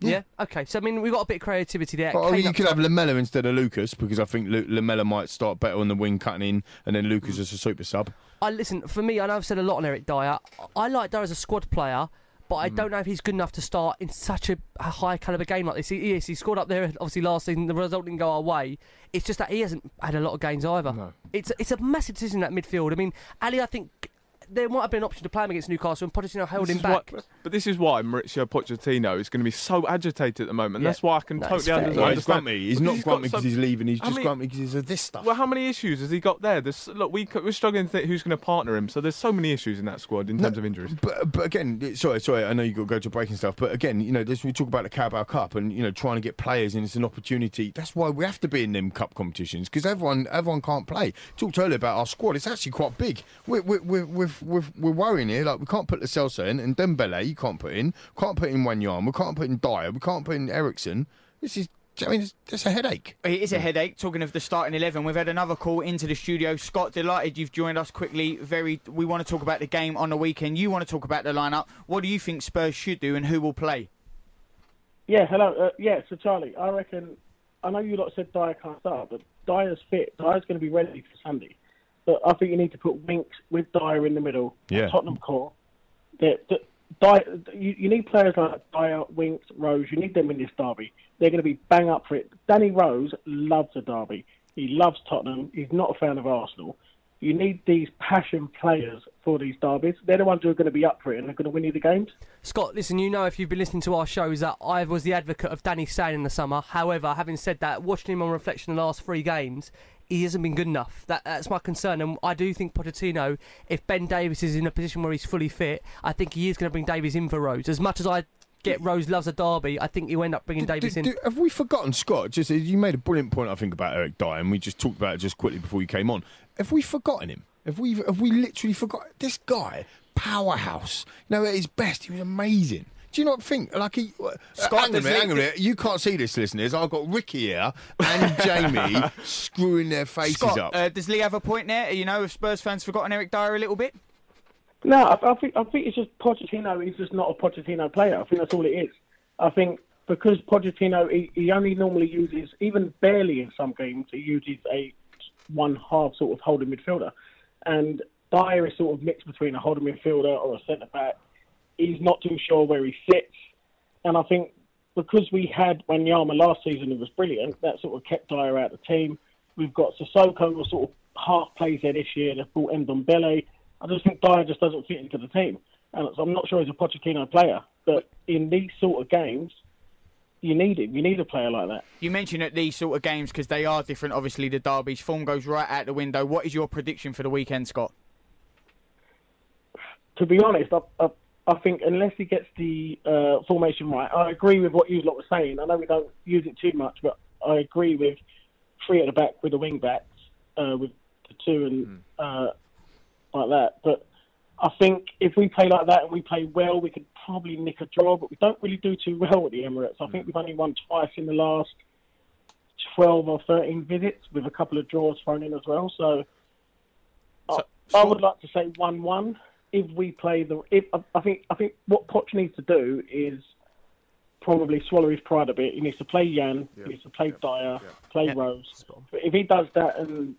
Yeah. Okay. So I mean, we've got a bit of creativity there. Oh, you could have Lamela instead of Lucas because I think Lu- Lamela might start better on the wing, cutting in, and then Lucas mm. as a super sub. I listen for me. I know I've said a lot on Eric Dier. I like Dier as a squad player, but I mm. don't know if he's good enough to start in such a, a high caliber game like this. He, yes, he scored up there. Obviously, last season the result didn't go our way. It's just that he hasn't had a lot of games either. No. It's it's a massive decision in that midfield. I mean, Alli, I think there might have been an option to play him against Newcastle, and Pochettino held This him is back. why- but this is why Mauricio Pochettino is going to be so agitated at the moment. Yeah. That's why I can No, totally fair, under- yeah. Well, he's understand. grumpy. He's Because not got grumpy some- because he's leaving. He's How just many- grumpy because of this stuff. Well, how many issues has he got there? There's look, we, we're struggling to think who's going to partner him. So there's so many issues in that squad in No, terms of injuries. But, but again, sorry, sorry. I know you got to go to breaking stuff, but again, you know, this, we talk about the Carabao Cup and you know trying to get players, and it's an opportunity. That's why we have to be in them cup competitions because everyone everyone can't play. Talked earlier about our squad; it's actually quite big. We're we're we're, we're, we're, we're worrying here. Like we can't put Lo Celso in and Dembele. You can't put in. Can't put in Wanyama. We can't put in Dier. We can't put in Eriksen. This is. I mean, it's, it's a headache. It is a headache. Talking of the starting eleven, we've had another call into the studio. Scott, delighted you've joined us quickly. Very, we want to talk about the game on the weekend. You want to talk about the lineup. What do you think Spurs should do, and who will play? Yeah, hello. Uh, yeah, so Charlie, I reckon. I know you lot said Dier can't start, but Dier's fit. Dier's going to be ready for Sunday. But I think you need to put Winks with Dier in the middle. Yeah. Tottenham core. That that- Dier, you, you need players like Dier, Winks, Rose. You need them in this derby. They're going to be bang up for it. Danny Rose loves a derby. He loves Tottenham. He's not a fan of Arsenal. You need these passion players for these derbies. They're the ones who are going to be up for it and are going to win you the games. Scott, listen, you know if you've been listening to our shows that I was the advocate of Danny Sane in the summer. However, having said that, watching him on reflection the last three games, he hasn't been good enough. That, that's my concern, and I do think Pochettino, if Ben Davies is in a position where he's fully fit, I think he is going to bring Davies in for Rose. As much as I get Rose loves a derby, I think he'll end up bringing Davies Do- in. do- have we forgotten Scott? Just uh, you made a brilliant point, I think, about Eric Dier, and we just talked about it just quickly before you came on. Have we forgotten him? Have we? Have we literally forgot this guy? Powerhouse. You know, at his best, he was amazing. Do you not think? Like he, uh, Scott, hang on a minute, hang on a minute. You can't see this, listeners. I've got Ricky here and <laughs> Jamie screwing their faces Scott, up. uh, does Lee have a point there? You know, have Spurs fans forgotten Eric Dier a little bit? No, I, I think I think it's just Pochettino. He's just not a Pochettino player. I think that's all it is. I think because Pochettino, he, he only normally uses, even barely in some games, he uses a one half sort of holding midfielder, and Dier is sort of mixed between a holding midfielder or a centre back. He's not too sure where he sits, and I think because we had Wanyama last season, who was brilliant, that sort of kept Dier out of the team. We've got Sissoko, who sort of half plays there this year. They've brought Ndombele. I just think Dier just doesn't fit into the team. And so I'm not sure he's a Pochettino player, but in these sort of games, you need him. You need a player like that. You mentioned at these sort of games because they are different. Obviously, the derbies form goes right out the window. What is your prediction for the weekend, Scott? To be honest, I, I, I think unless he gets the uh, formation right, I agree with what you lot were saying. I know we don't use it too much, but I agree with three at the back with the wing backs, uh, with the two and uh, like that. But I think if we play like that and we play well, we could probably nick a draw. But we don't really do too well at the Emirates. I think we've only won twice in the last twelve or thirteen visits, with a couple of draws thrown in as well. So, I, I would like to say one-one. If we play the, if I- I think I think what Poch needs to do is probably swallow his pride a bit. He needs to play Jan. He needs to play Dier, play Yeah. Rose. But if he does that and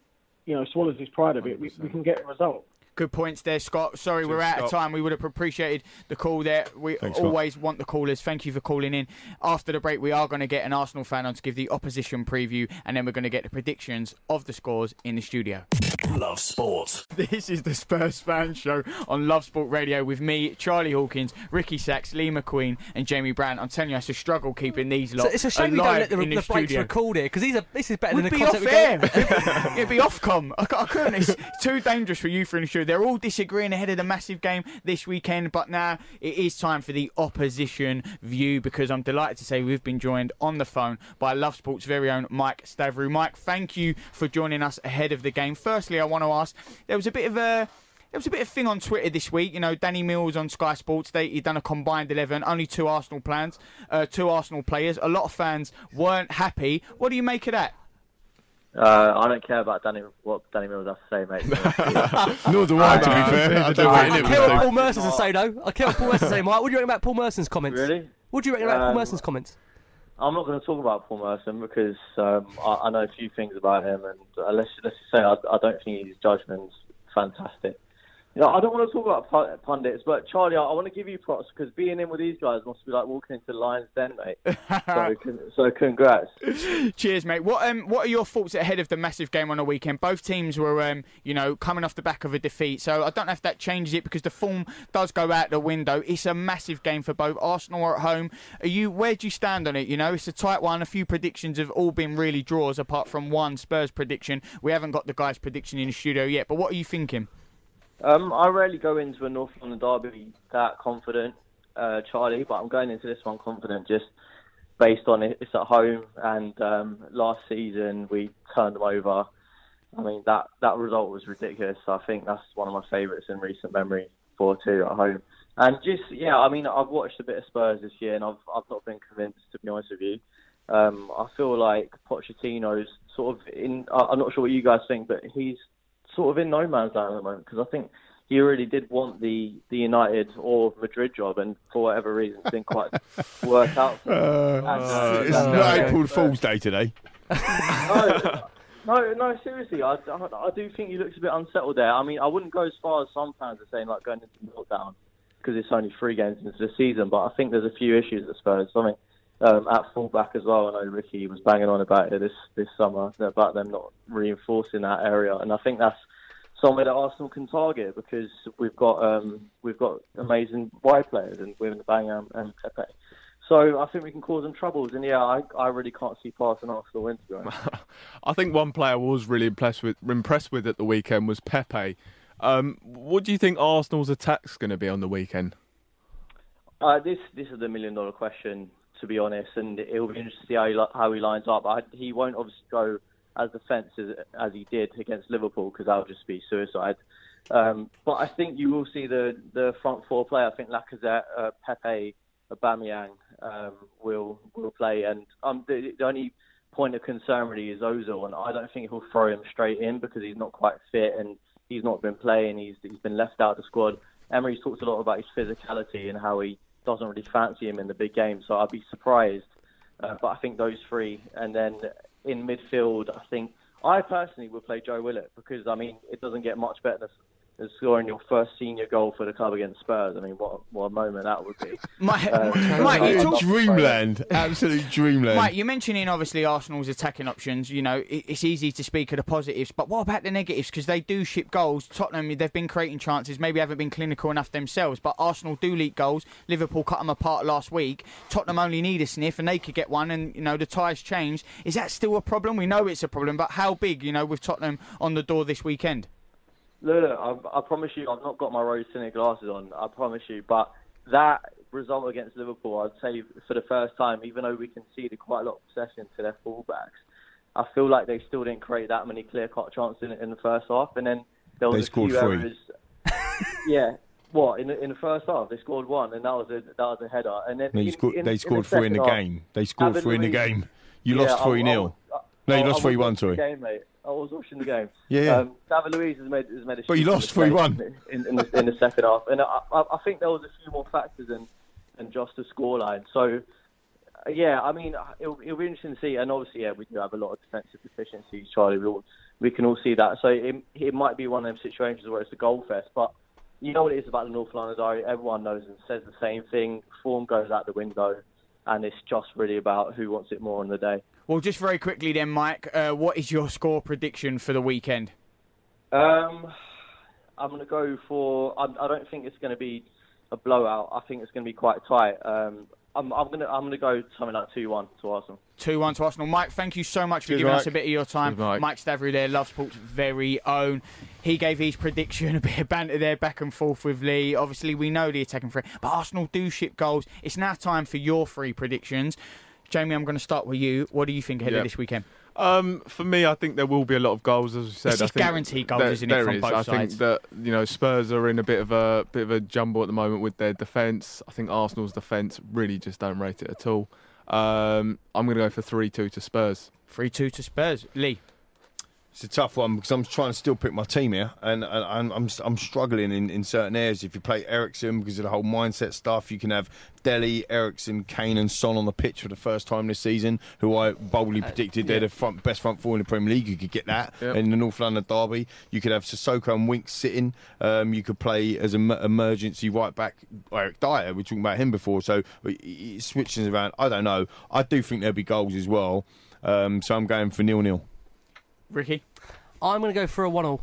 you know swallows his pride a bit, we, we can get a result. Good points there, Scott. Sorry, we're out of time. We would have appreciated the call there. We Thanks, Scott. always want the callers. Thank you for calling in. After the break, we are going to get an Arsenal fan on to give the opposition preview, and then we're going to get the predictions of the scores in the studio. Love Sport. <laughs> This is the Spurs fan show on Love Sport Radio with me, Charlie Hawkins, Ricky Sachs, Lee McQueen, and Jamie Brown. I'm telling you, it's a struggle keeping these lot. So it's a shame we don't let the, in the breaks record here because these are this is better Would than the be off content we air. It'd be Ofcom. I, I couldn't. It's too dangerous for you for in the studio. They're all disagreeing ahead of the massive game this weekend, but now it is time for the opposition view because I'm delighted to say we've been joined on the phone by Love Sports' very own Mike Stavru. Mike, thank you for joining us ahead of the game. Firstly, I want to ask there was a bit of a. There was a bit of thing on Twitter this week. You know, Danny Mills on Sky Sports. They he done a combined eleven, only two Arsenal plans, uh, two Arsenal players. A lot of fans weren't happy. What do you make of that? Uh, I don't care about Danny, what Danny Mills has to say, mate. <laughs> Nor do I, to be fair. I don't I, think I care what was Paul Merson's to say though. I care what Paul Merson's to say. Mike, what do you reckon about Paul Merson's comments? Really? What do you reckon about Paul Um, Merson's comments? I'm not going to talk about Paul Merson because um, I, I know a few things about him, and uh, let's let's just say I, I don't think his judgment's fantastic. You know, I don't want to talk about pundits, but Charlie, I, I want to give you props because being in with these guys must be like walking into the Lions Den, mate. <laughs> so, so congrats. Cheers, mate. What um, what are your thoughts ahead of the massive game on the weekend? Both teams were, um, you know, coming off the back of a defeat, so I don't know if that changes it because the form does go out the window. It's a massive game for both. Arsenal are at home. Are you? Where do you stand on it? You know, it's a tight one. A few predictions have all been really draws, apart from one Spurs prediction. We haven't got the guys' prediction in the studio yet, but what are you thinking? Um, I rarely go into a North London derby that confident, uh, Charlie, but I'm going into this one confident just based on it. It's at home, and um, last season we turned them over. I mean that that result was ridiculous. I think that's one of my favourites in recent memory. Four two at home, and just yeah, I mean I've watched a bit of Spurs this year, and I've I've not been convinced to be honest with you. Um, I feel like Pochettino's sort of in. I'm not sure what you guys think, but he's sort of in no man's land at the moment because I think he really did want the, the United or Madrid job, and for whatever reason, it didn't quite <laughs> work out. For him. And, uh, it's and, not uh, April Fool's Day today. <laughs> no, no, no, seriously, I, I, I do think he looks a bit unsettled there. I mean, I wouldn't go as far as some fans are saying, like going into meltdown, because it's only three games into the season. But I think there's a few issues at Spurs. Something um, at fullback as well. I know Ricky was banging on about it this this summer about them not reinforcing that area, and I think that's somewhere that Arsenal can target because we've got um, we've got amazing wide players and with Bangham and Pepe. So I think we can cause them troubles, and yeah, I, I really can't see past an Arsenal win. <laughs> I think one player I was really impressed with impressed with at the weekend was Pepe. Um, what do you think Arsenal's attack's going to be on the weekend? Uh, this this is the million dollar question, to be honest, and it'll be interesting to see how he, how he lines up. I, he won't obviously go as defensive as he did against Liverpool because that would just be suicide. Um, but I think you will see the the front four play. I think Lacazette, uh, Pepe, Aubameyang um, will will play, and um, the, the only point of concern really is Ozil, and I don't think he'll throw him straight in because he's not quite fit and he's not been playing. He's he's been left out of the squad. Emery's talked a lot about his physicality and how he doesn't really fancy him in the big game, so I'd be surprised. Uh, but I think those three, and then in midfield, I think I personally would play Joe Willock because I mean it doesn't get much better than, than scoring your first senior goal for the club against Spurs. I mean what what a moment that would be. <laughs> Mike, Um, Mike, you talk- love to play Dreamland, absolute dreamland. Mike, you're mentioning obviously Arsenal's attacking options. You know, it- it's easy to speak of the positives, but what about the negatives? Because they do ship goals. Tottenham, they've been creating chances, maybe haven't been clinical enough themselves, but Arsenal do leak goals. Liverpool cut them apart last week. Tottenham only need a sniff, and they could get one, and you know the ties changed. Is that still a problem? We know it's a problem, but how big? You know, with Tottenham on the door this weekend. Look, I, I promise you, I've not got my rose tinted glasses on. I promise you, but that result against Liverpool, I'd say for the first time, even though we conceded quite a lot of possession to their fullbacks, I feel like they still didn't create that many clear cut chances in, in the first half, and then there was They a scored few three. errors. <laughs> yeah. What in the, in the first half they scored one and that was a that was a header and then No, in- scored, in- they scored three in the half, game. They scored three in the game. You Yeah, lost I- 3 I 0. No, you I- lost I 3 was 1, watching sorry. Game, mate. I was watching the game. Yeah, yeah. Um, David Luiz has made has made a. But you lost mistake 3-1. in, in, the, in the second half, and I, I, I think there was a few more factors than than just the scoreline. So. uh, Yeah, I mean, it'll, it'll be interesting to see, and obviously, yeah, we do have a lot of defensive deficiencies, Charlie. We, all, we can all see that. So it, it might be one of them situations where it's a goal fest, but you know what it is about the North London Derby. Everyone knows and says the same thing. Form goes out the window, and it's just really about who wants it more on the day. Well, just very quickly then, Mike, uh, what is your score prediction for the weekend? Um, I'm going to go for. I, I don't think it's going to be a blowout. I think it's going to be quite tight. Um, I'm, I'm going to I'm going to go something like two one to Arsenal. 2 1 to Arsenal. Mike, thank you so much for Cheers, giving us a bit of your time. Cheers, Mike. Stavrey there, Love Sports' very own. He gave his prediction, <laughs> a bit of banter there, back and forth with Lee. Obviously, we know the attacking threat, but Arsenal do ship goals. It's now time for your three predictions. Jamie, I'm going to start with you. What do you think ahead of this weekend? Um, for me, I think there will be a lot of goals, as we said. It's I think guaranteed goals, there- isn't it, from is. both I sides? think that you know Spurs are in a bit of a bit of a jumble at the moment with their defence. I think Arsenal's defence really just don't rate it at all. Um, I'm going to go for three-two to Spurs. 3 2 to Spurs. Lee. It's a tough one because I'm trying to still pick my team here, and, and I'm, I'm I'm struggling in, in certain areas. If you play Eriksen because of the whole mindset stuff, you can have Dele, Eriksen, Kane, and Son on the pitch for the first time this season. Who I boldly predicted they're the front, best front four in the Premier League. You could get that Yep. in the North London derby. You could have Sissoko and Winks sitting. Um, you could play as an emergency right back Eric Dier. We were talking about him before, so it- it around. I don't know. I do think there'll be goals as well. Um, so I'm going for nil nil. Ricky. I'm going to go for a 1 all.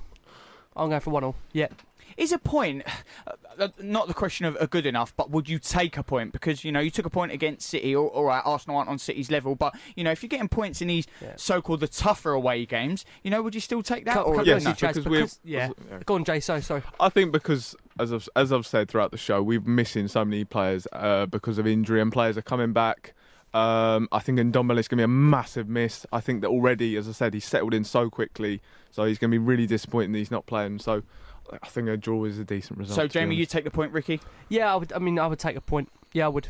I'm going for 1 all. Yeah. Is a point uh, uh, not the question of uh, good enough, but would you take a point? Because you know you took a point against City. All, all right, Arsenal aren't on City's level, but you know if you're getting points in these so-called the tougher away games, you know would you still take that? Can't- or can't Yes, blame you, because we've- because- yeah. Go on, Jay. So sorry. I think because as I've, as I've said throughout the show, we're missing so many players uh, because of injury, and players are coming back. Um, I think Ndombele's going to be a massive miss. I think that already, as I said, he's settled in so quickly, so he's going to be really disappointing that he's not playing. So I think a draw is a decent result. So Jamie, you take the point, Ricky. Yeah, I would. I mean, I would take a point. Yeah, I would.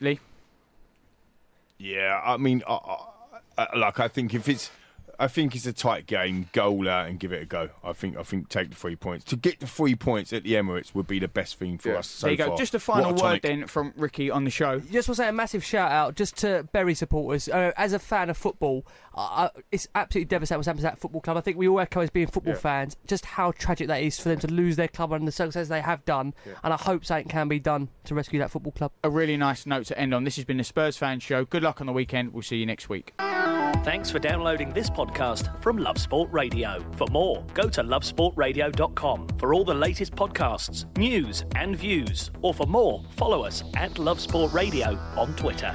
Lee. Yeah, I mean, I, I, I- like I think if it's, I think it's a tight game. Goal out and give it a go. I think I think take the three points to get the three points at the Emirates would be the best thing for us. So there you go. far. Just a final What word then from Ricky on the show. Just want to say a massive shout out just to Bury supporters. Uh, as a fan of football, uh, it's absolutely devastating what's happened to that football club. I think we all echo as being football Yeah. fans just how tragic that is for them to lose their club and the success they have done. And I hope something can be done to rescue that football club. A really nice note to end on. This has been the Spurs Fan Show. Good luck on the weekend. We'll see you next week. Thanks for downloading this podcast from Love Sport Radio. For more, go to lovesportradio.com for all the latest podcasts, news, and views. Or for more, follow us at Love Sport Radio on Twitter.